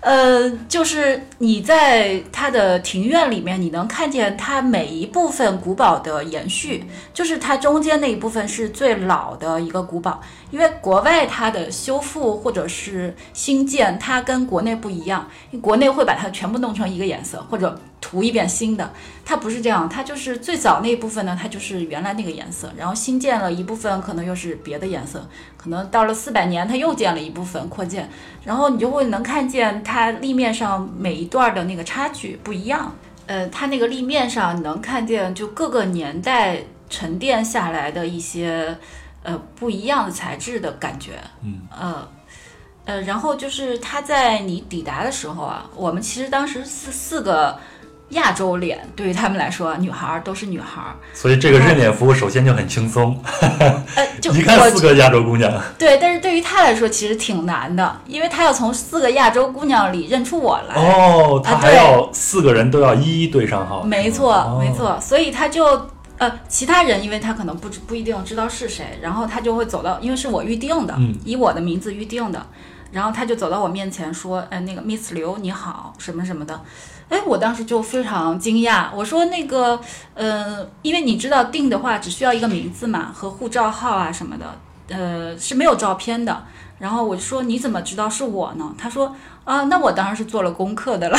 呃，就是你在它的庭院里面，你能看见它每一部分古堡的延续，就是它中间那一部分是最老的一个古堡。因为国外它的修复或者是新建，它跟国内不一样，国内会把它全部弄成一个颜色，或者涂一遍新的。它不是这样，它就是最早那一部分呢，它就是原来那个颜色，然后新建了一部分，可能又是别的颜色，可能到了四百年，它又建了一部分扩建，然后你就会能看见它立面上每一段的那个差距不一样。呃，它那个立面上能看见就各个年代沉淀下来的一些呃不一样的材质的感觉。嗯，呃。呃，然后就是它在你抵达的时候啊，我们其实当时四四个亚洲脸，对于他们来说，女孩儿都是女孩儿，所以这个认脸服务首先就很轻松，呃，[laughs] 就一看我四个亚洲姑娘，对，但是对于他来说其实挺难的，因为他要从四个亚洲姑娘里认出我来。哦，他啊还要四个人都要一一对上号，没错，哦。没错，所以他就呃，其他人因为他可能不知不一定知道是谁，然后他就会走到，因为是我预定的，嗯。以我的名字预定的，然后他就走到我面前说，呃，那个 Miss 刘你好，什么什么的。哎，我当时就非常惊讶，我说那个，呃，因为你知道订的话只需要一个名字嘛和护照号啊什么的，呃，是没有照片的。然后我就说你怎么知道是我呢？他说啊，那我当然是做了功课的了。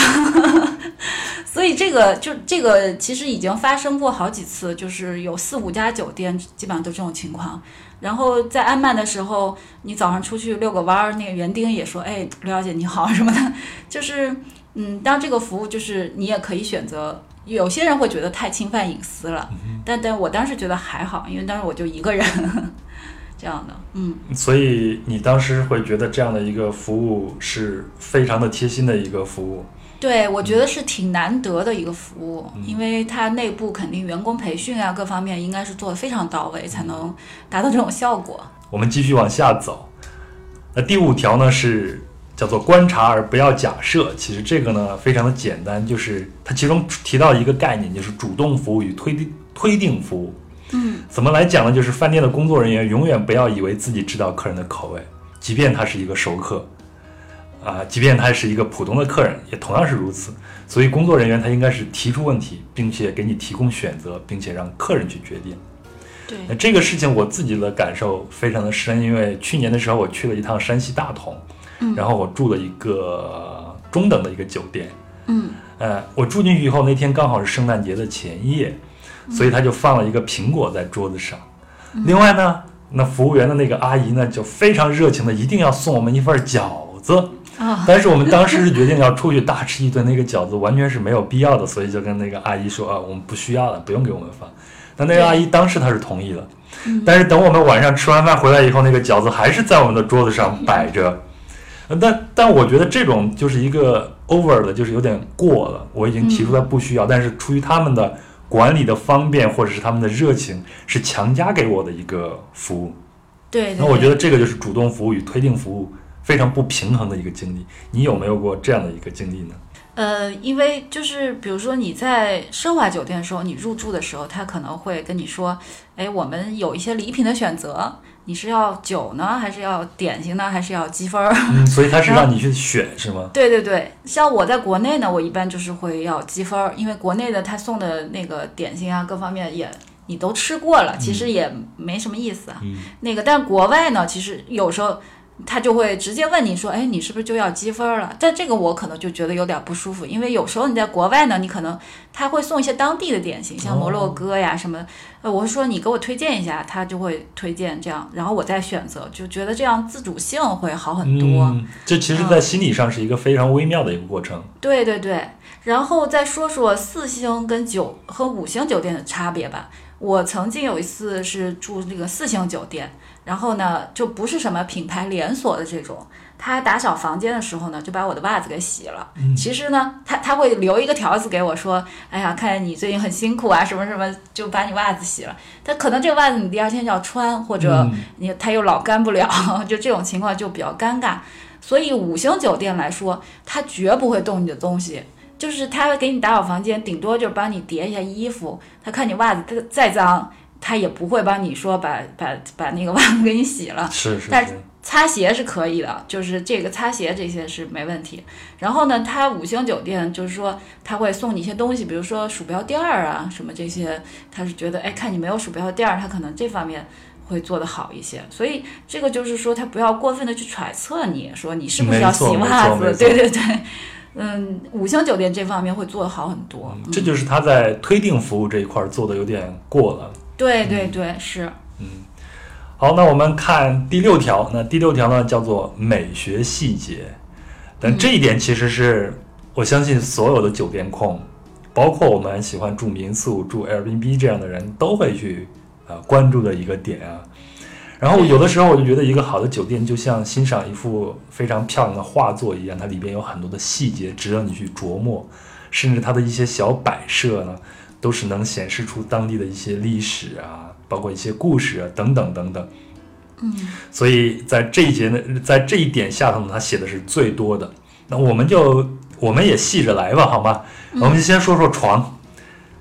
[laughs] 所以这个就这个其实已经发生过好几次，就是有四五家酒店基本上都这种情况。然后在安曼的时候，你早上出去遛个弯儿，那个园丁也说：“哎，刘小姐你好什么的。[laughs] ”就是嗯，当然这个服务就是你也可以选择。有些人会觉得太侵犯隐私了，但但我当时觉得还好，因为当时我就一个人 [laughs] 这样的，嗯。所以你当时会觉得这样的一个服务是非常的贴心的一个服务，对，我觉得是挺难得的一个服务，嗯因为它内部肯定员工培训啊，各方面应该是做的非常到位，才能达到这种效果。我们继续往下走。那第五条呢是叫做观察而不要假设。其实这个呢非常的简单，就是它其中提到一个概念，就是主动服务与推定推定服务。嗯，怎么来讲呢？就是饭店的工作人员永远不要以为自己知道客人的口味，即便他是一个熟客，啊，即便他是一个普通的客人，也同样是如此。所以工作人员他应该是提出问题，并且给你提供选择，并且让客人去决定。对那这个事情我自己的感受非常的深，因为去年的时候我去了一趟山西大同，嗯。然后我住了一个中等的一个酒店，嗯。呃，我住进去以后那天刚好是圣诞节的前夜，所以他就放了一个苹果在桌子上。另外呢，那服务员的那个阿姨呢就非常热情的一定要送我们一份饺子，啊，但是我们当时是决定要出去大吃一顿，那个饺子完全是没有必要的，所以就跟那个阿姨说啊，我们不需要了，不用给我们发。那那个阿姨当时她是同意了，但是等我们晚上吃完饭回来以后，那个饺子还是在我们的桌子上摆着。呃但但我觉得这种就是一个 over 的，就是有点过了。我已经提出来不需要，但是出于他们的管理的方便或者是他们的热情，是强加给我的一个服务。对对那我觉得这个就是主动服务与推定服务非常不平衡的一个经历。你有没有过这样的一个经历呢？呃，因为就是比如说你在奢华酒店的时候，你入住的时候，他可能会跟你说，哎，我们有一些礼品的选择，你是要酒呢，还是要点心呢，还是要积分儿？嗯，[laughs] 所以他是让你去选是吗？对对对，像我在国内呢，我一般就是会要积分儿，因为国内的他送的那个点心啊，各方面也你都吃过了，其实也没什么意思啊。嗯那个，但国外呢，其实有时候他就会直接问你说，哎，你是不是就要积分儿了？但这个我可能就觉得有点不舒服，因为有时候你在国外呢，你可能他会送一些当地的点心，像摩洛哥呀什么，呃，我会说你给我推荐一下，他就会推荐这样，然后我再选择，就觉得这样自主性会好很多。嗯，这其实，在心理上是一个非常微妙的一个过程。对对对，然后再说说四星跟九和五星酒店的差别吧。我曾经有一次是住那个四星酒店，然后呢就不是什么品牌连锁的这种，他打扫房间的时候呢就把我的袜子给洗了。其实呢，他他会留一个条子给我说，哎呀，看你最近很辛苦啊，什么什么，就把你袜子洗了。他可能这个袜子你第二天就要穿，或者嗯你他又老干不了，[laughs] 就这种情况就比较尴尬。所以五星酒店来说，他绝不会动你的东西，就是他会给你打扫房间，顶多就是帮你叠一下衣服。他看你袜子再再脏，他也不会帮你说把把把那个袜子给你洗了。是是但是，擦鞋是可以的，就是这个擦鞋这些是没问题。然后呢，他五星酒店就是说他会送你一些东西，比如说鼠标垫儿啊什么这些，他是觉得哎看你没有鼠标垫儿，他可能这方面会做得好一些。所以这个就是说他不要过分的去揣测你说你是不是要洗袜子，对对对。嗯，五星酒店这方面会做得好很多。嗯这就是他在推定服务这一块儿做的有点过了。对对对，是。嗯好，那我们看第六条。那第六条呢，叫做美学细节。但这一点其实是我相信所有的酒店控，包括我们喜欢住民宿、住 Airbnb 这样的人都会去呃关注的一个点啊。然后有的时候我就觉得一个好的酒店就像欣赏一幅非常漂亮的画作一样，它里边有很多的细节值得你去琢磨，甚至它的一些小摆设呢，都是能显示出当地的一些历史啊，包括一些故事啊等等等等。嗯，所以在这一节呢，在这一点下头呢，他写的是最多的。那我们就我们也细着来吧，好吗？我们就先说说床。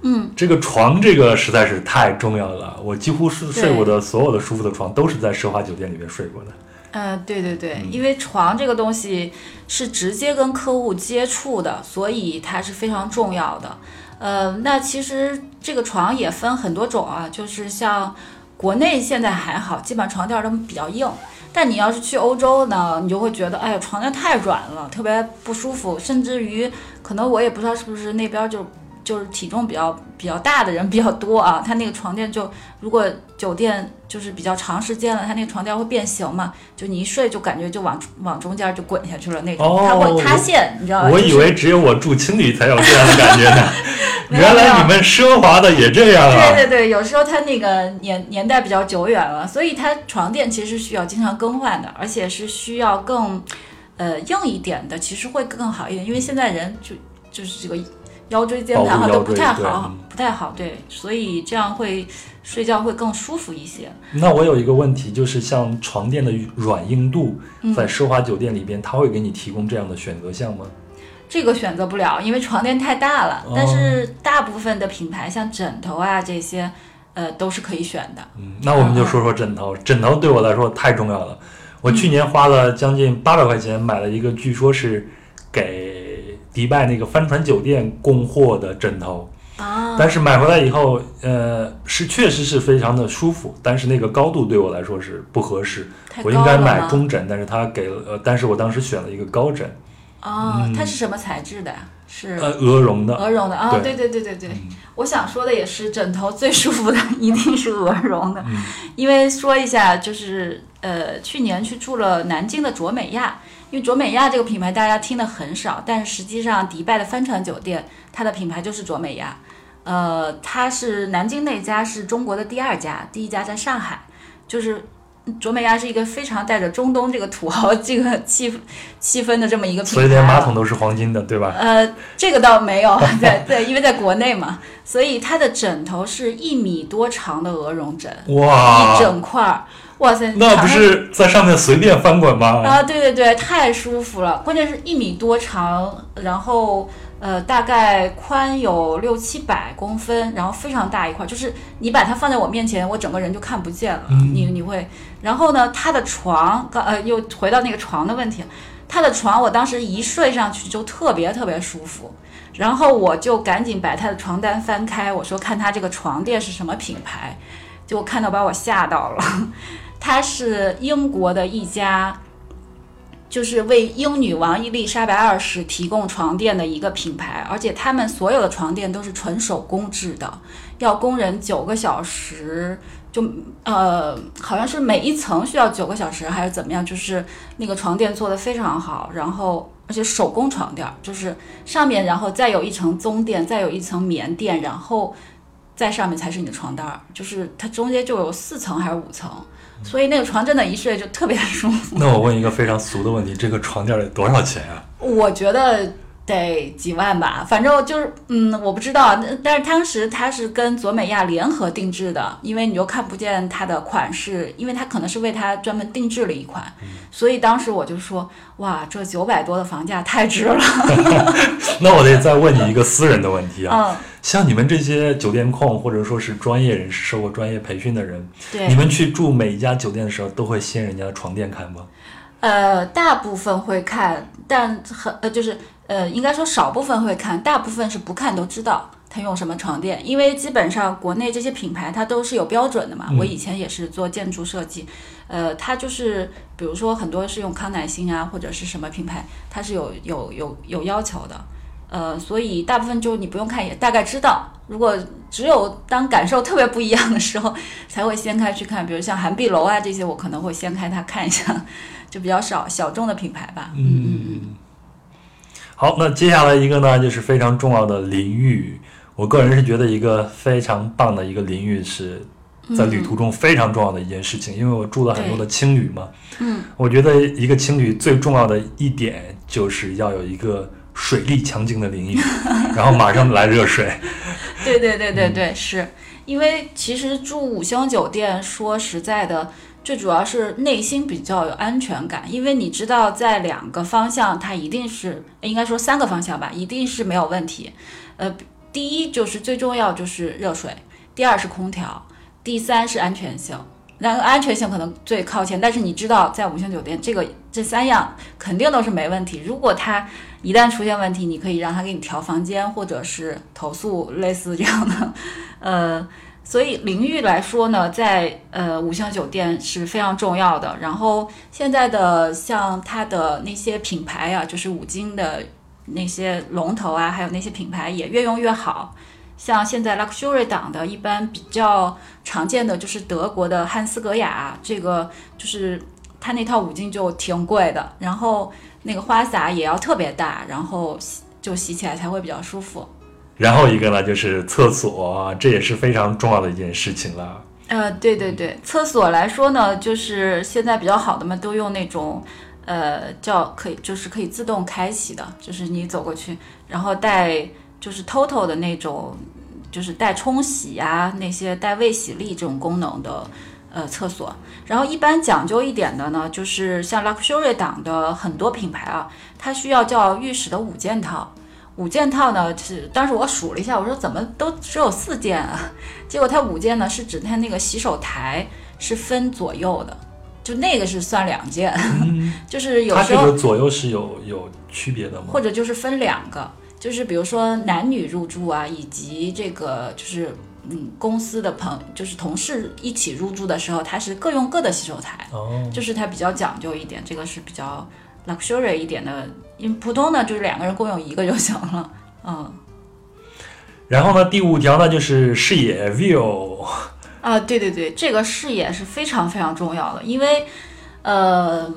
嗯，这个床这个实在是太重要了，我几乎是睡过的所有的舒服的床都是在奢华酒店里面睡过的。呃，对对对，因为床这个东西是直接跟客户接触的，所以它是非常重要的。呃，那其实这个床也分很多种啊，就是像国内现在还好，基本上床垫都比较硬。但你要是去欧洲呢，你就会觉得，哎呀，床垫太软了，特别不舒服，甚至于可能我也不知道是不是那边就就是体重比较比较大的人比较多啊，他那个床垫就如果酒店就是比较长时间了，他那个床垫会变形嘛，就你一睡就感觉就往往中间就滚下去了那种，哦它会塌陷，你知道吗？我以为只有我住青旅才有这样的感觉呢，[laughs] 原来你们奢华的也这样啊！对对对，有时候它那个年年代比较久远了，所以它床垫其实需要经常更换的，而且是需要更呃硬一点的，其实会更好一点，因为现在人就就是这个腰椎间盘不太好嗯，不太好，对，所以这样会睡觉会更舒服一些。那我有一个问题，就是像床垫的软硬度，嗯在奢华酒店里边，它会给你提供这样的选择项吗？这个选择不了，因为床垫太大了。哦但是大部分的品牌，像枕头啊这些，呃，都是可以选的。嗯，那我们就说说枕头。枕头对我来说太重要了。我去年花了将近八百块钱买了一个，据说是给迪拜那个帆船酒店供货的枕头，啊，但是买回来以后，呃，是确实是非常的舒服，但是那个高度对我来说是不合适。我应该买中枕，但是他给了，呃，但是我当时选了一个高枕，哦，它是什么材质的呀？是呃，鹅绒的。鹅绒的啊、对对对对对对，嗯我想说的也是，枕头最舒服的 [laughs] 一定是鹅绒的，嗯因为说一下，就是呃，去年去住了南京的卓美亚，因为卓美亚这个品牌大家听的很少，但是实际上迪拜的帆船酒店它的品牌就是卓美亚，呃，它是南京那家是中国的第二家，第一家在上海，就是。卓美亚是一个非常带着中东这个土豪这个气气氛的这么一个品牌，所以连马桶都是黄金的，对吧？呃，这个倒没有，对对，因为在国内嘛，所以它的枕头是一米多长的鹅绒枕，哇一，整块儿，哇塞，那不是在上面随便翻滚吗？啊？对对对，太舒服了，关键是一米多长，然后呃大概宽有六七百公分，然后非常大一块，就是你把它放在我面前，我整个人就看不见了，嗯你你会，然后呢，它的床，刚呃又回到那个床的问题，它的床我当时一睡上去就特别特别舒服。然后我就赶紧把它的床单翻开，我说看它这个床垫是什么品牌，结果看到把我吓到了，它是英国的一家，就是为英女王伊丽莎白二世提供床垫的一个品牌，而且他们所有的床垫都是纯手工制的，要工人九个小时。就呃，好像是每一层需要九个小时，还是怎么样？就是那个床垫做的非常好，然后而且手工床垫，就是上面然后再有一层棕垫，再有一层棉垫，然后在上面才是你的床单儿，就是它中间就有四层还是五层，所以那个床真的一睡就特别舒服。那我问一个非常俗的问题，这个床垫得多少钱啊？我觉得得几万吧，反正就是嗯，我不知道，但是当时它是跟佐美亚联合定制的，因为你又看不见它的款式，因为它可能是为它专门定制了一款，所以当时我就说，哇，这九百多的房价太值了 [laughs] [laughs] 那我得再问你一个私人的问题啊，嗯，像你们这些酒店控或者说是专业人士、受过专业培训的人，你，们去住每一家酒店的时候，都会掀人家的床垫看吗？呃，大部分会看，但很呃，就是呃，应该说少部分会看，大部分是不看都知道它用什么床垫，因为基本上国内这些品牌它都是有标准的嘛。我以前也是做建筑设计，呃，它就是比如说很多是用康乃馨啊或者是什么品牌，它是有有有有要求的。呃，所以大部分就你不用看也大概知道。如果只有当感受特别不一样的时候，才会掀开去看，比如像韩碧楼啊这些，我可能会掀开它看一下，就比较少小众的品牌吧。嗯嗯嗯。好，那接下来一个呢，就是非常重要的淋浴。我个人是觉得一个非常棒的一个淋浴是在旅途中非常重要的一件事情，因为我住了很多的青旅嘛。嗯，我觉得一个青旅最重要的一点就是要有一个水力强劲的淋浴，[laughs] 然后马上来热水。对对对对对，是因为其实住五星酒店，说实在的，最主要是内心比较有安全感，因为你知道在两个方向，它一定是应该说三个方向吧，一定是没有问题。呃，第一就是最重要就是热水，第二是空调，第三是安全性。然后安全性可能最靠前，但是你知道，在五星酒店这个这三样肯定都是没问题。如果它一旦出现问题，你可以让他给你调房间，或者是投诉，类似这样的。[laughs] 呃，所以淋浴来说呢，在呃五星酒店是非常重要的。然后现在的像它的那些品牌啊，就是五金的那些龙头啊，还有那些品牌也越用越好。像现在 luxury 档的，一般比较常见的就是德国的汉斯格雅，这个就是它那套五金就挺贵的，然后那个花洒也要特别大，然后洗就洗起来才会比较舒服。然后一个呢就是厕所，这也是非常重要的一件事情了。呃，对对对，厕所来说呢，就是现在比较好的嘛，都用那种呃叫可以就是可以自动开启的，就是你走过去，然后带就是 Total 的那种，就是带冲洗呀、那些带未洗力这种功能的呃厕所。然后一般讲究一点的呢，就是像 Luxury 档的很多品牌啊，它需要叫浴室的五件套。五件套呢是，当时我数了一下，我说怎么都只有四件啊？[laughs] 结果它五件呢是指它那个洗手台是分左右的，就那个是算两件，[laughs] 就是有时候这个左右是有有区别的吗？或者就是分两个，就是比如说男女入住啊，以及这个就是嗯公司的朋就是同事一起入住的时候，它是各用各的洗手台，哦，就是它比较讲究一点，这个是比较 luxury 一点的，因为普通的就是两个人共用一个就行了，嗯。然后呢，第五条呢就是视野 view，啊，对对对，这个视野是非常非常重要的，因为，呃，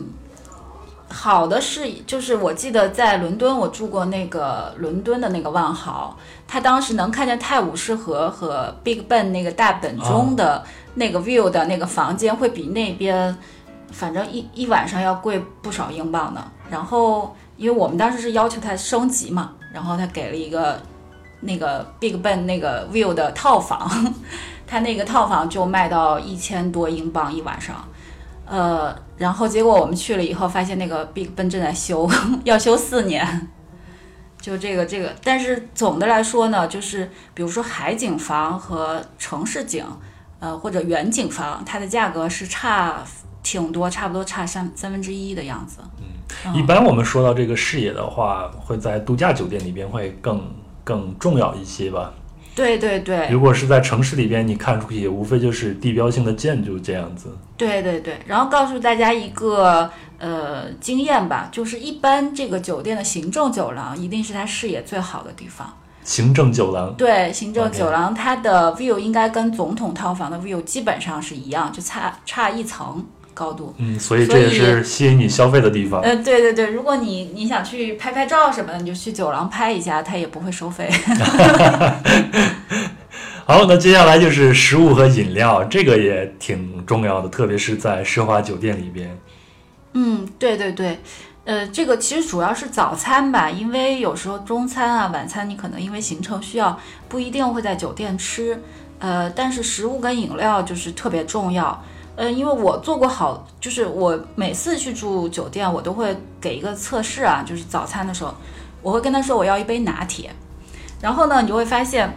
好的视野就是我记得在伦敦，我住过那个伦敦的那个万豪，他当时能看见泰晤士河和 Big Ben 那个大本钟的那个 view 的那个房间，会比那边反正一一晚上要贵不少英镑呢。然后，因为我们当时是要求它升级嘛，然后他给了一个那个 Big Ben 那个 view 的套房，[laughs] 他那个套房就卖到一千多英镑一晚上，呃，然后结果我们去了以后，发现那个 Big Ben 正在修，[laughs] 要修四年。就这个这个，但是总的来说呢，就是比如说海景房和城市景，呃或者远景房，它的价格是差挺多，差不多差三三分之一的样子。嗯一般我们说到这个视野的话，会在度假酒店里边会更更重要一些吧。对对对，如果是在城市里边，你看出去无非就是地标性的建筑这样子。对对对，然后告诉大家一个呃经验吧，就是一般这个酒店的行政酒廊一定是它视野最好的地方。行政酒廊，对，行政酒廊它的 view 应该跟总统套房的 view 基本上是一样，就差差一层高度。嗯，所以这也是吸引你消费的地方。呃，对对对，如果你你想去拍拍照什么的，你就去酒廊拍一下，它也不会收费。[laughs] [laughs] 好，那接下来就是食物和饮料，这个也挺重要的，特别是在奢华酒店里边。嗯，对对对，呃，这个其实主要是早餐吧，因为有时候中餐啊、晚餐你可能因为行程需要，不一定会在酒店吃，呃，但是食物跟饮料就是特别重要。呃，因为我做过好，就是我每次去住酒店，我都会给一个测试啊，就是早餐的时候，我会跟他说我要一杯拿铁，然后呢，你就会发现，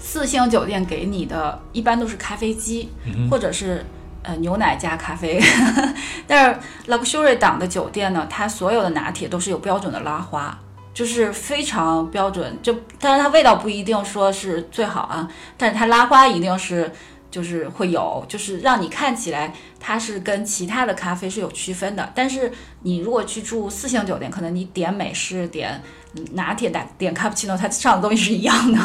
四星酒店给你的一般都是咖啡机，或者是呃牛奶加咖啡，[laughs] 但是 luxury 档的酒店呢，它所有的拿铁都是有标准的拉花。就是非常标准，就但是它味道不一定说是最好啊，但是它拉花一定是就是会有，就是让你看起来它是跟其他的咖啡是有区分的。但是你如果去住四星酒店，可能你点美式、点拿铁、点点卡布奇诺，它上的东西是一样的。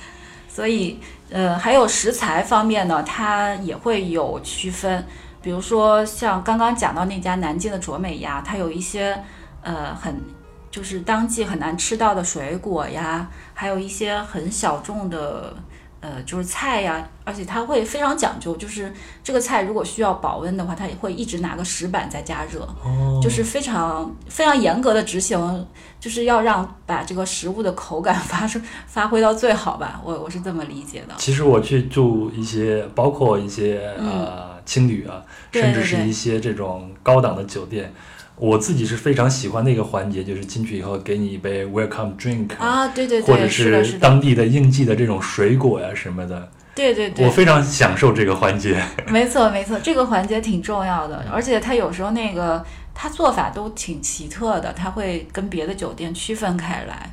[laughs] 所以呃，还有食材方面呢，它也会有区分。比如说像刚刚讲到那家南京的卓美鸭，它有一些呃很。就是当季很难吃到的水果呀，还有一些很小众的。呃，就是菜呀，而且它会非常讲究，就是这个菜如果需要保温的话，它也会一直拿个石板在加热，哦，就是非常非常严格的执行，就是要让把这个食物的口感 [laughs] 发生发挥到最好吧。我我是这么理解的。其实我去住一些，包括一些呃青旅啊，甚至是一些这种高档的酒店，我自己是非常喜欢的一个环节，就是进去以后给你一杯 welcome drink 啊，对对对或者，是当地的应季的这种水果呀、什么的，对对对我，非常享受这个环节。没错没错，这个环节挺重要的，而且它有时候那个它做法都挺奇特的，它会跟别的酒店区分开来。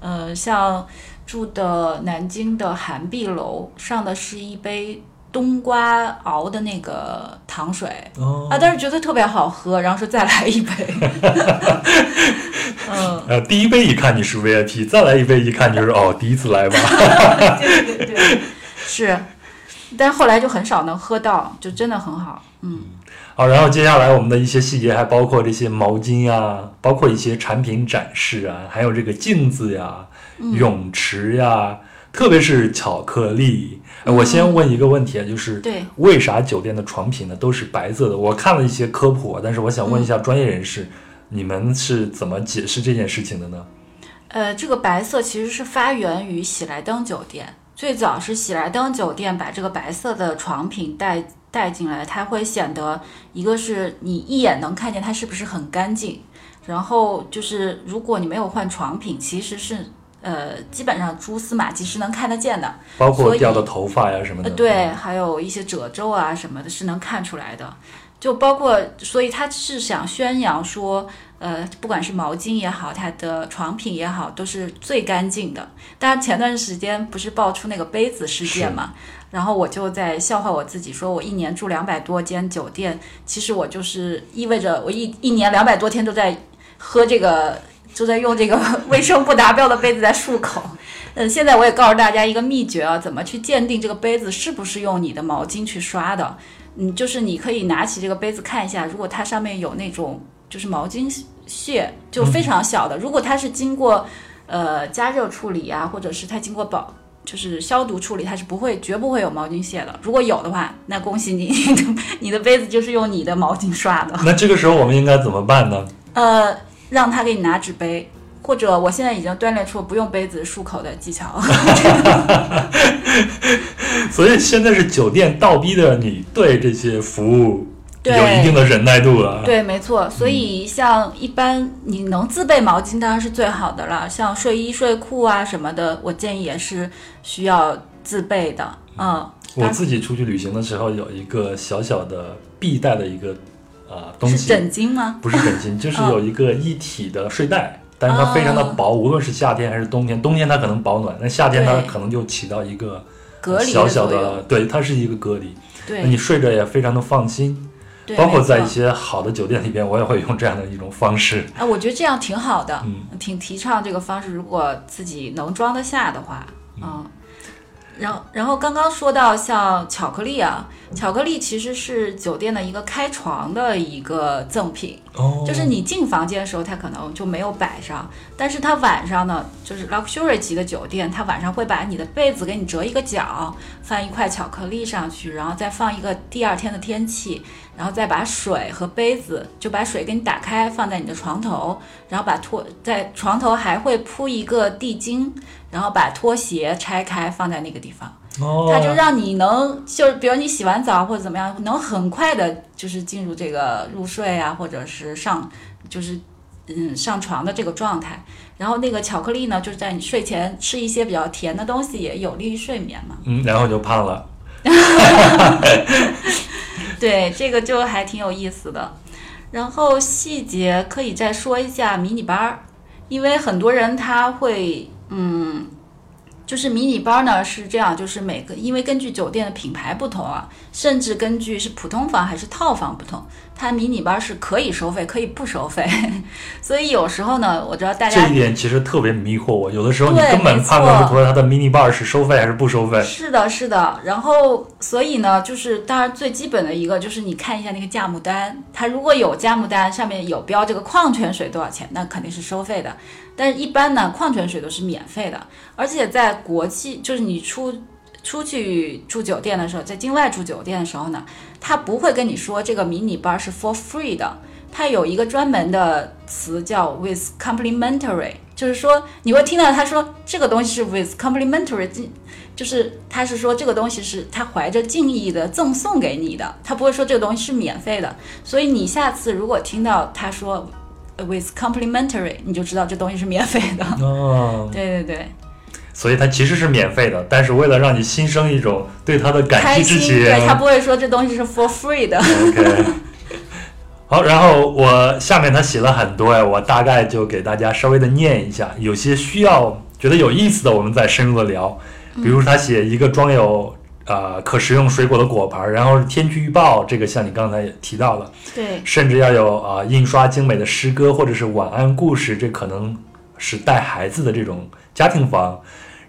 呃，像住的南京的韩碧楼上的是一杯冬瓜熬的那个糖水，哦啊，但是觉得特别好喝，然后说再来一杯。[laughs] 嗯，呃，第一杯一看你是 VIP，再来一杯一看就是哦，[laughs] 第一次来吧。对对对，是，但是后来就很少能喝到，就真的很好。嗯，好，然后接下来我们的一些细节还包括这些毛巾啊，包括一些产品展示啊，还有这个镜子呀、嗯泳池呀，特别是巧克力。呃我先问一个问题啊，就是嗯对为啥酒店的床品呢都是白色的？我看了一些科普啊，但是我想问一嗯下专业人士，你们是怎么解释这件事情的呢？呃，这个白色其实是发源于喜来登酒店，最早是喜来登酒店把这个白色的床品带带进来，它会显得一个是你一眼能看见它是不是很干净，然后就是如果你没有换床品，其实是呃基本上蛛丝马迹是能看得见的。包括掉的头发呀什么的。呃，对，还有一些褶皱啊什么的，是能看出来的。就包括，所以他是想宣扬说，呃，不管是毛巾也好，它的床品也好，都是最干净的。当然，前段时间不是爆出那个杯子事件嘛，然后我就在笑话我自己，说我一年住两百多间酒店，其实我就是意味着我一一年两百多天都在喝这个，就在用这个 [laughs] 卫生不达标的杯子在漱口。嗯，现在我也告诉大家一个秘诀啊，怎么去鉴定这个杯子是不是用你的毛巾去刷的。嗯，就是你可以拿起这个杯子看一下，如果它上面有那种就是毛巾屑，就非常小的，如果它是经过呃加热处理啊，或者是它经过保就是消毒处理，它是不会绝不会有毛巾屑的。如果有的话，那恭喜你，你的你的杯子就是用你的毛巾刷的。那这个时候我们应该怎么办呢？呃，让他给你拿纸杯，或者我现在已经锻炼出不用杯子漱口的技巧。[laughs] 所以现在是酒店倒逼的你对这些服务对有一定的忍耐度了。对，没错。所以像一般你能自备毛巾当然是最好的了，像睡衣、睡裤啊什么的，我建议也是需要自备的。嗯，我自己出去旅行的时候，有一个小小的必带的一个啊、东西，是枕巾吗？不是枕巾，就是有一个一体的睡袋，但是它非常的薄，无论是夏天还是冬天，冬天它可能保暖，那夏天它可能就起到一个隔离小小。的，对，它是一个隔离，那你，睡着也非常的放心。包括在一些好的酒店里边，我也会用这样的一种方式。啊，我觉得这样挺好的，嗯挺提倡这个方式。如果自己能装得下的话，嗯。然后，然后刚刚说到像巧克力啊，巧克力其实是酒店的一个开床的一个赠品，哦。就是你进房间的时候，它可能就没有摆上，但是它晚上呢，就是 luxury 级的酒店，它晚上会把你的被子给你折一个角，放一块巧克力上去，然后再放一个第二天的天气，然后再把水和杯子，就把水给你打开，放在你的床头，然后把拖在床头还会铺一个地巾，然后把拖鞋拆开放在那个地方。哦，它就让你能，就是比如你洗完澡或者怎么样，能很快的，就是进入这个入睡啊，或者是上，就是嗯上床的这个状态。然后那个巧克力呢，就是在你睡前吃一些比较甜的东西，也有利于睡眠嘛。嗯，然后就胖了。[laughs] [laughs] 对，这个就还挺有意思的。然后细节可以再说一下迷你班儿，因为很多人他会，嗯，就是迷你班儿呢是这样，就是每个因为根据酒店的品牌不同啊，甚至根据是普通房还是套房不同，它迷你班是可以收费，可以不收费。[laughs] 所以有时候呢，我知道大家这一点其实特别迷惑我，有的时候你根本判断不出来它的 mini bar 是收费还是不收费。是的，是的。然后，所以呢，就是当然最基本的一个就是你看一下那个价目单，它如果有价目单上面有标这个矿泉水多少钱，那肯定是收费的。但是一般呢，矿泉水都是免费的，而且在国际，就是你出出去住酒店的时候，在境外住酒店的时候呢，他不会跟你说这个迷你 bar 是 for free 的，它有一个专门的词叫 with complimentary，就是说你会听到他说这个东西是 with complimentary，就就是他是说这个东西是他怀着敬意的赠送给你的，他不会说这个东西是免费的。所以你下次如果听到他说呃 with complimentary，你就知道这东西是免费的。哦，对 [laughs] 对对，所以它其实是免费的，但是为了让你心生一种对它的感，激之情，对他不会说这东西是 for free 的。OK，[laughs] 好，然后我下面他写了很多哎，我大概就给大家稍微的念一下，有些需要觉得有意思的，我们再深入的聊。比如他写一个装有呃可食用水果的果盘，然后是天气预报，这个像你刚才也提到了，对甚至要有啊、呃印刷精美的诗歌或者是晚安故事，这可能是带孩子的这种家庭房。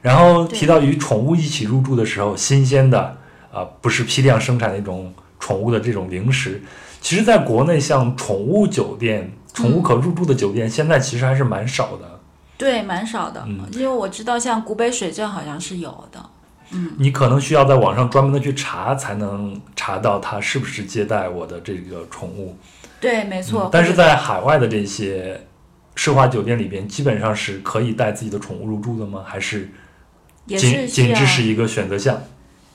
然后提到与宠物一起入住的时候，新鲜的啊、不是批量生产的一种宠物的这种零食。其实，在国内像宠物酒店、宠物可入住的酒店，现在其实还是蛮少的。对，蛮少的，嗯因为我知道像古北水镇好像是有的。嗯你可能需要在网上专门的去查，才能查到它是不是接待我的这个宠物。对，没错。嗯但是在海外的这些奢华酒店里边，基本上是可以带自己的宠物入住的吗？还是也仅是仅只是一个选择项？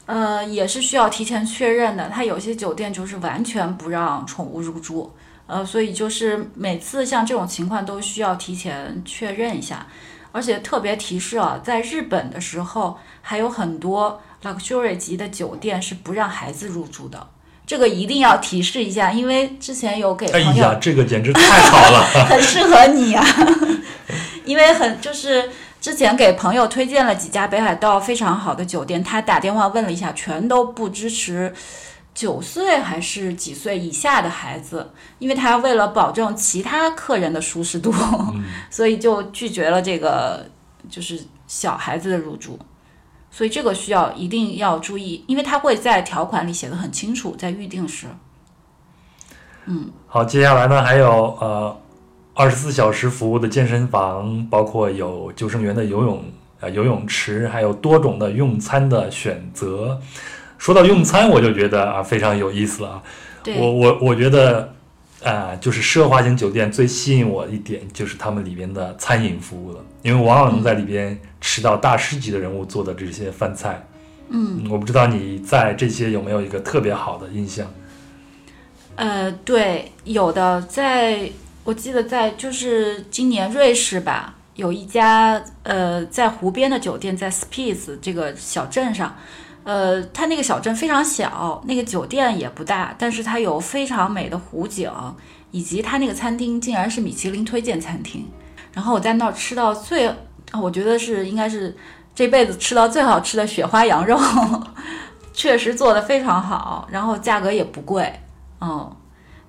呃，也是需要提前确认的。它有些酒店就是完全不让宠物入住，呃，所以就是每次像这种情况都需要提前确认一下。而且特别提示啊，在日本的时候，还有很多 luxury 级的酒店是不让孩子入住的。这个一定要提示一下，因为之前有给哎朋友呀，这个简直太好了！[laughs] 很适合你啊，[laughs] 因为很就是之前给朋友推荐了几家北海道非常好的酒店，他打电话问了一下，全都不支持九岁还是几岁以下的孩子，因为他为了保证其他客人的舒适度，[laughs] 所以就拒绝了这个就是小孩子的入住。所以这个需要一定要注意，因为他会在条款里写的很清楚，在预定时。嗯好，接下来呢还有呃二十四小时服务的健身房，包括有救生员的游泳呃游泳池，还有多种的用餐的选择。说到用餐，我就觉得啊非常有意思了啊。我我我觉得，啊，就是奢华型酒店最吸引我一点就是他们里边的餐饮服务了，因为往往能在里边吃到大师级的人物做的这些饭菜。嗯，我不知道你在这些有没有一个特别好的印象？呃，对，有的在，我记得在就是今年瑞士吧，有一家呃在湖边的酒店，在 Spice 这个小镇上，呃，它那个小镇非常小，那个酒店也不大，但是它有非常美的湖景，以及它那个餐厅竟然是米其林推荐餐厅。然后我在那儿吃到最，啊我觉得是应该是这辈子吃到最好吃的雪花羊肉，[laughs] 确实做的非常好，然后价格也不贵。嗯，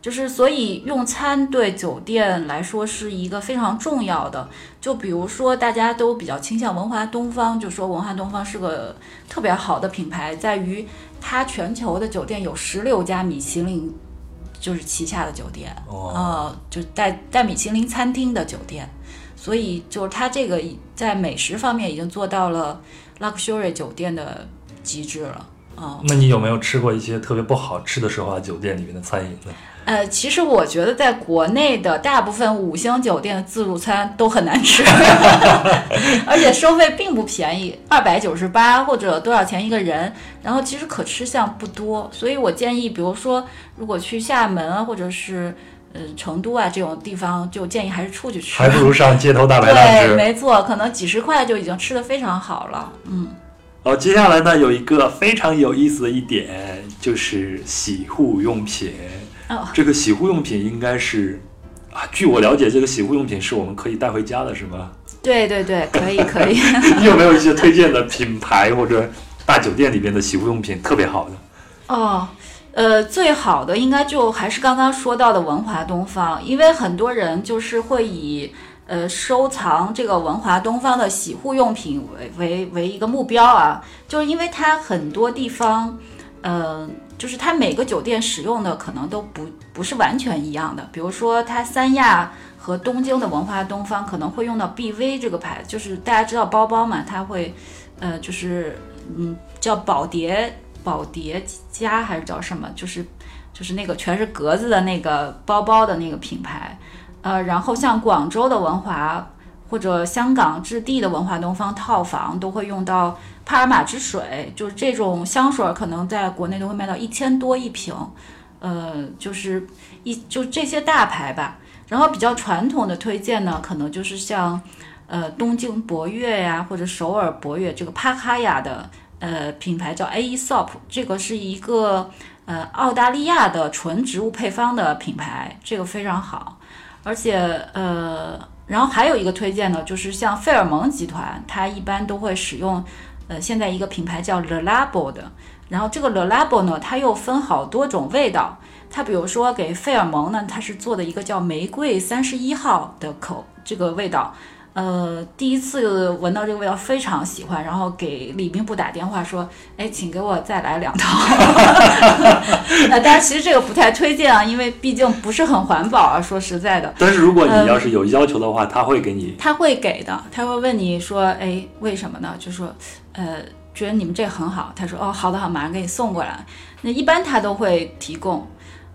就是所以用餐对酒店来说是一个非常重要的。就比如说，大家都比较倾向文华东方，就说文华东方是个特别好的品牌，在于它全球的酒店有十六家米其林，就是旗下的酒店，哦呃，就带带米其林餐厅的酒店。所以就是它这个在美食方面已经做到了 luxury 酒店的极致了，嗯。那你有没有吃过一些特别不好吃的奢华酒店里面的餐饮呢？呃，其实我觉得在国内的大部分五星酒店的自助餐都很难吃，[laughs] 而且收费并不便宜，二百九十八或者多少钱一个人，然后其实可吃项不多，所以我建议，比如说如果去厦门啊，或者是呃成都啊这种地方，就建议还是出去吃。还不如上街头大 [laughs] 排档对，没错，可能几十块就已经吃的非常好了。嗯，好，接下来呢有一个非常有意思的一点，就是洗护用品。哦，这个洗护用品应该是啊，据我了解，这个洗护用品是我们可以带回家的，是吗？对对对，[laughs] 可以可以。[laughs] 你有没有一些推荐的品牌或者大酒店里边的洗护用品特别好的？哦，呃，最好的应该就还是刚刚说到的文华东方，因为很多人就是会以呃收藏这个文华东方的洗护用品为为为一个目标啊，就是因为它很多地方，呃，就是它每个酒店使用的可能都不不是完全一样的，比如说它三亚和东京的文化东方可能会用到 BV 这个牌子，就是大家知道包包嘛，它会呃就是嗯叫宝蝶。宝蝶家还是叫什么？就是就是那个全是格子的那个包包的那个品牌，呃，然后像广州的文华或者香港置地的文化东方套房都会用到帕尔玛之水，就是这种香水可能在国内都会卖到一千多一瓶，呃，就是一就这些大牌吧。然后比较传统的推荐呢，可能就是像呃东京博悦呀，或者首尔博悦这个帕卡雅的。呃，品牌叫 Aesop，这个是一个呃澳大利亚的纯植物配方的品牌，这个非常好。而且呃，然后还有一个推荐呢，就是像费尔蒙集团，它一般都会使用呃现在一个品牌叫 Le Labo 的。然后这个 Le Labo 呢，它又分好多种味道。它比如说给费尔蒙呢，它是做的一个叫玫瑰三十一号的口这个味道。呃，第一次闻到这个味道非常喜欢，然后给礼宾部打电话说：“哎，请给我再来两套。” [laughs] 那当然，其实这个不太推荐啊，因为毕竟不是很环保啊。说实在的，但是如果你要是有要求的话，他会给你，他会给的，他会问你说：“哎，为什么呢？”就说：“呃，觉得你们这很好。”他说：“哦，好的好，马上给你送过来。”那一般他都会提供。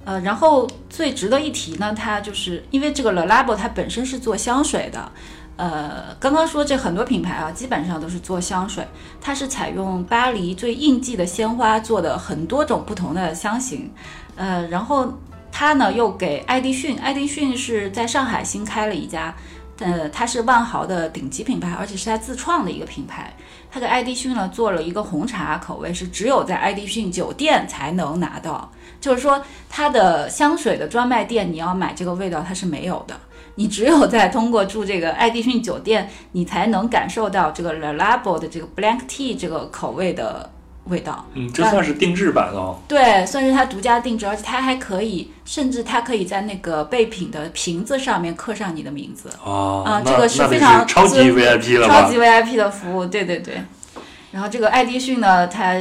呃，然后最值得一提呢，它就是因为这个 Le Labo 它本身是做香水的。呃，刚刚说这很多品牌啊，基本上都是做香水，它是采用巴黎最应季的鲜花做的很多种不同的香型，呃，然后它呢又给爱迪逊，爱迪逊是在上海新开了一家，呃，它是万豪的顶级品牌，而且是它自创的一个品牌，它给爱迪逊呢做了一个红茶口味，是只有在爱迪逊酒店才能拿到，就是说它的香水的专卖店你要买这个味道它是没有的。你只有在通过住这个爱迪逊酒店，你才能感受到这个 Le Labo 的这个 Black Tea 这个口味的味道。嗯，这算是定制版哦。对，算是它独家定制，而且它还可以，甚至它可以在那个备品的瓶子上面刻上你的名字。哦，啊，这个是非常超级 VIP 了超级 VIP 的服务，对对对。然后这个爱迪逊呢，它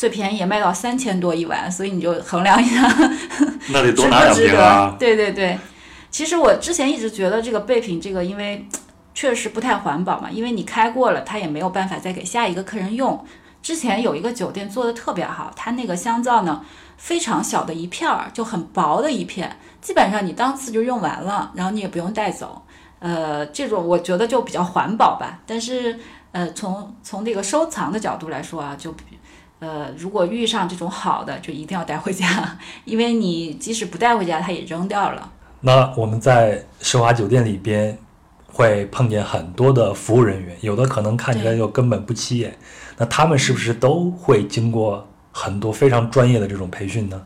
最便宜也卖到三千多一碗，所以你就衡量一下，[laughs] 那得多拿两瓶啊。对对对。其实我之前一直觉得这个备品这个，因为确实不太环保嘛，因为你开过了，它也没有办法再给下一个客人用。之前有一个酒店做的特别好，它那个香皂呢非常小的一片儿，就很薄的一片，基本上你当次就用完了，然后你也不用带走。呃，这种我觉得就比较环保吧。但是呃，从从这个收藏的角度来说啊，就呃，如果遇上这种好的，就一定要带回家，[laughs] 因为你即使不带回家，它也扔掉了。那我们在奢华酒店里边会碰见很多的服务人员，有的可能看起来就根本不起眼。那他们是不是都会经过很多非常专业的这种培训呢？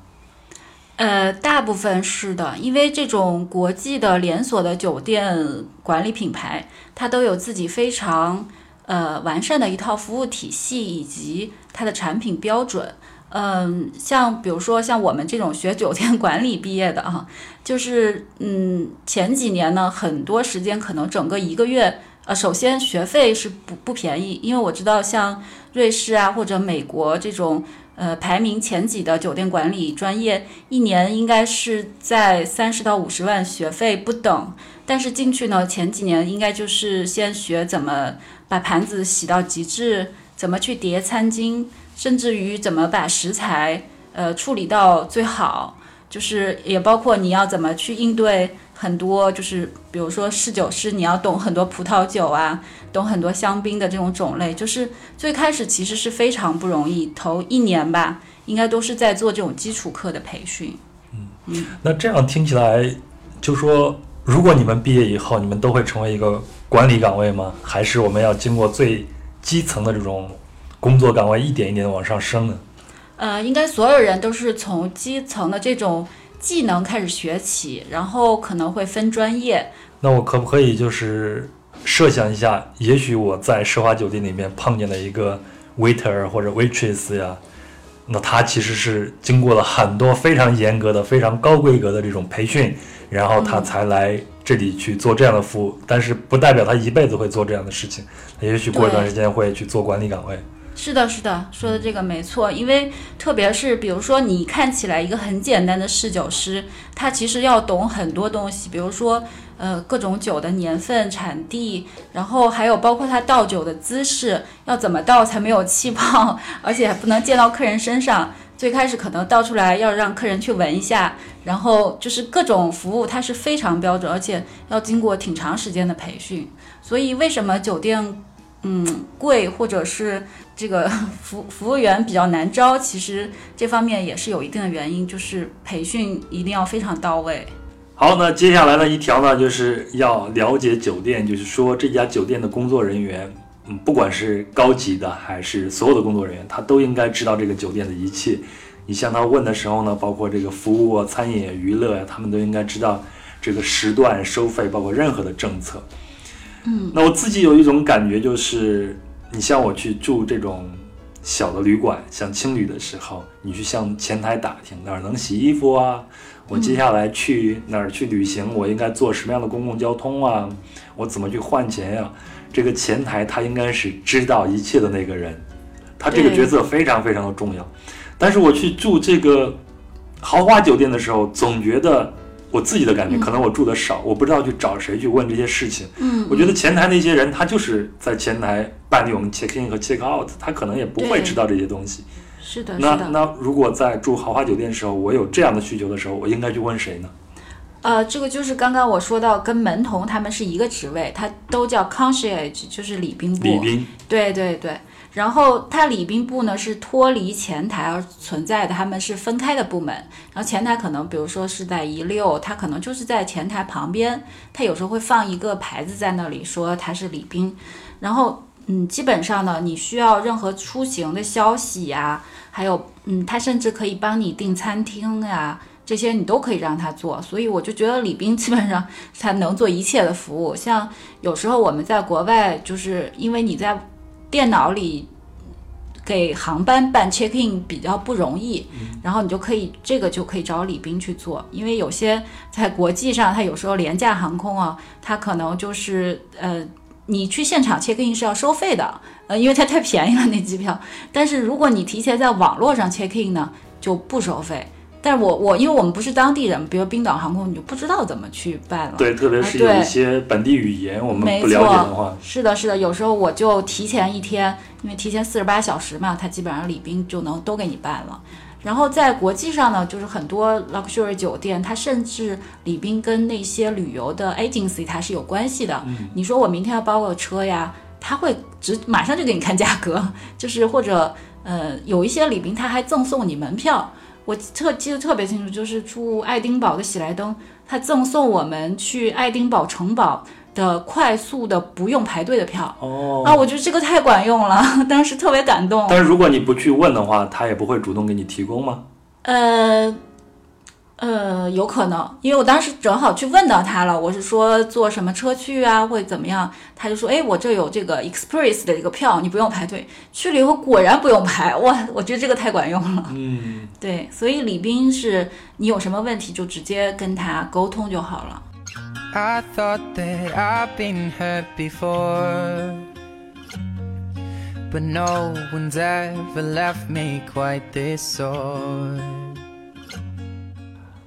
呃，大部分是的，因为这种国际的连锁的酒店管理品牌，它都有自己非常呃完善的一套服务体系以及它的产品标准。嗯，像比如说像我们这种学酒店管理毕业的啊，就是嗯前几年呢，很多时间可能整个一个月，呃，首先学费是不不便宜，因为我知道像瑞士啊或者美国这种呃排名前几的酒店管理专业，一年应该是在三十到五十万学费不等，但是进去呢前几年应该就是先学怎么把盘子洗到极致，怎么去叠餐巾。甚至于怎么把食材呃处理到最好，就是也包括你要怎么去应对很多，就是比如说侍酒师，你要懂很多葡萄酒啊，懂很多香槟的这种种类。就是最开始其实是非常不容易，头一年吧，应该都是在做这种基础课的培训。嗯嗯，那这样听起来，就说如果你们毕业以后，你们都会成为一个管理岗位吗？还是我们要经过最基层的这种？工作岗位一点一点的往上升呢？呃，应该所有人都是从基层的这种技能开始学起，然后可能会分专业。那我可不可以就是设想一下，也许我在奢华酒店里面碰见了一个 waiter 或者 waitress 呀，那他其实是经过了很多非常严格的、非常高规格的这种培训，然后他才来这里去做这样的服务。但是不代表他一辈子会做这样的事情，也许过一段时间会去做管理岗位。是的，是的，说的这个没错。因为特别是比如说，你看起来一个很简单的侍酒师，他其实要懂很多东西，比如说呃各种酒的年份、产地，然后还有包括他倒酒的姿势，要怎么倒才没有气泡，[laughs] 而且还不能溅到客人身上。最开始可能倒出来要让客人去闻一下，然后就是各种服务，它是非常标准，而且要经过挺长时间的培训。所以为什么酒店嗯贵，或者是这个 [laughs] 服服务员比较难招，其实这方面也是有一定的原因，就是培训一定要非常到位。好，那接下来呢一条呢，就是要了解酒店，就是说这家酒店的工作人员，嗯，不管是高级的还是所有的工作人员，他都应该知道这个酒店的一切。你向他问的时候呢，包括这个服务啊、餐饮、娱乐呀、他们都应该知道这个时段收费，包括任何的政策。嗯，那我自己有一种感觉，就是你像我去住这种小的旅馆，像青旅的时候，你去向前台打听哪儿能洗衣服啊，我接下来去哪儿去旅行，我应该坐什么样的公共交通啊，我怎么去换钱呀、这个前台他应该是知道一切的那个人，他这个角色非常非常的重要。但是我去住这个豪华酒店的时候，总觉得我自己的感觉，可能我住的少，我不知道去找谁去问这些事情。嗯，我觉得前台那些人，他就是在前台办理我们 check in 和 check out，他可能也不会知道这些东西。是的，是那的。那如果在住豪华酒店的时候，我有这样的需求的时候，我应该去问谁呢？呃，这个就是刚刚我说到，跟门童他们是一个职位，他都叫 concierge，就是礼宾部。礼宾，对对对，然后它礼宾部呢是脱离前台而存在的，他们是分开的部门。然后前台可能比如说是在一六，它可能就是在前台旁边，它有时候会放一个牌子在那里说它是礼宾。然后嗯，基本上呢，你需要任何出行的消息呀、还有嗯，他甚至可以帮你订餐厅呀、这些你都可以让他做，所以我就觉得礼宾基本上他能做一切的服务。像有时候我们在国外，就是因为你在电脑里给航班办 check in 比较不容易，然后你就可以这个就可以找李斌去做，因为有些在国际上，他有时候廉价航空啊，他可能就是呃。你去现场 check in 是要收费的，呃，因为它太便宜了那机票。但是如果你提前在网络上 check in 呢，就不收费。但是我我因为我们不是当地人，比如冰岛航空，你就不知道怎么去办了。对，特别是有一些本地语言我们没不了解的话错，，是的，是的，有时候我就提前一天，因为提前四十八小时嘛，他基本上礼宾就能都给你办了。然后在国际上呢，就是很多 luxury 酒店，它甚至礼宾跟那些旅游的 agency 它是有关系的。你说我明天要包个车呀，他会直马上就给你看价格，[laughs] 就是或者呃有一些礼宾他还赠送你门票。我特记得特别清楚，就是住爱丁堡的喜来登，他赠送我们去爱丁堡城堡的快速的不用排队的票。哦。啊，我觉得这个太管用了，[laughs] 当时特别感动。但是如果你不去问的话，他也不会主动给你提供吗？呃，呃，有可能，因为我当时正好去问到他了，我是说坐什么车去啊，会怎么样？他就说，哎，我这有这个 Express 的这个票，你不用排队。去了以后果然不用排，哇，[laughs] 我觉得这个太管用了。嗯，对，所以李斌是你有什么问题就直接跟他沟通就好了。I thought that I've been hurt before. But no one's ever left me quite this sore.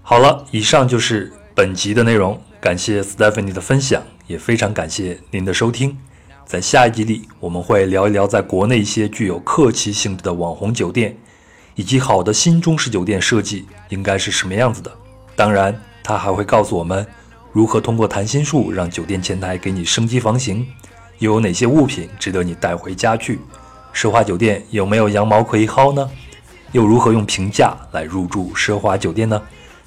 好了，以上就是本集的内容，感谢 Stephanie 的分享，也非常感谢您的收听。在下一集里，我们会聊一聊在国内一些具有客气性质的网红酒店，以及好的新中式酒店设计应该是什么样子的。当然，他还会告诉我们如何通过谈心术让酒店前台给你升级房型，又有哪些物品值得你带回家去。奢华酒店有没有羊毛可以薅呢？又如何用平价来入住奢华酒店呢？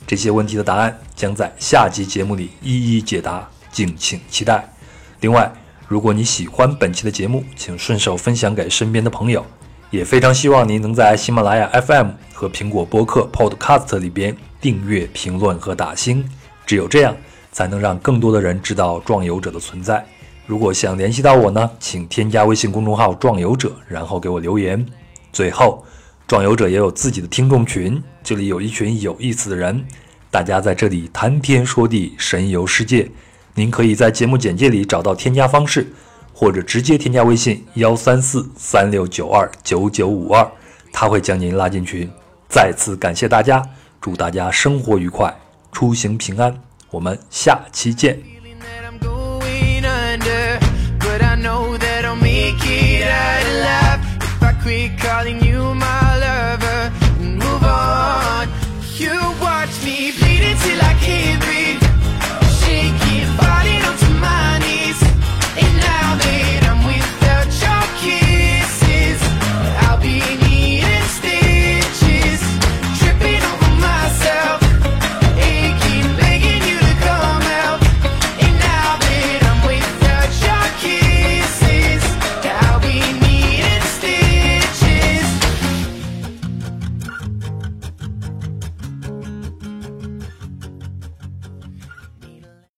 这些问题的答案将在下集节目里一一解答，敬请期待。另外，如果你喜欢本期的节目，请顺手分享给身边的朋友，也非常希望您能在喜马拉雅 FM 和苹果播客 Podcast 里边订阅、评论和打星，只有这样才能让更多的人知道壮游者的存在。如果想联系到我呢，请添加微信公众号“壮游者”，然后给我留言。最后，壮游者也有自己的听众群，这里有一群有意思的人，大家在这里谈天说地，神游世界。您可以在节目简介里找到添加方式，或者直接添加微信幺三四三六九二九九五二，他会将您拉进群。再次感谢大家，祝大家生活愉快，出行平安。我们下期见。feeling that I'm going under, but I know that I'll make it out alive if I quit calling you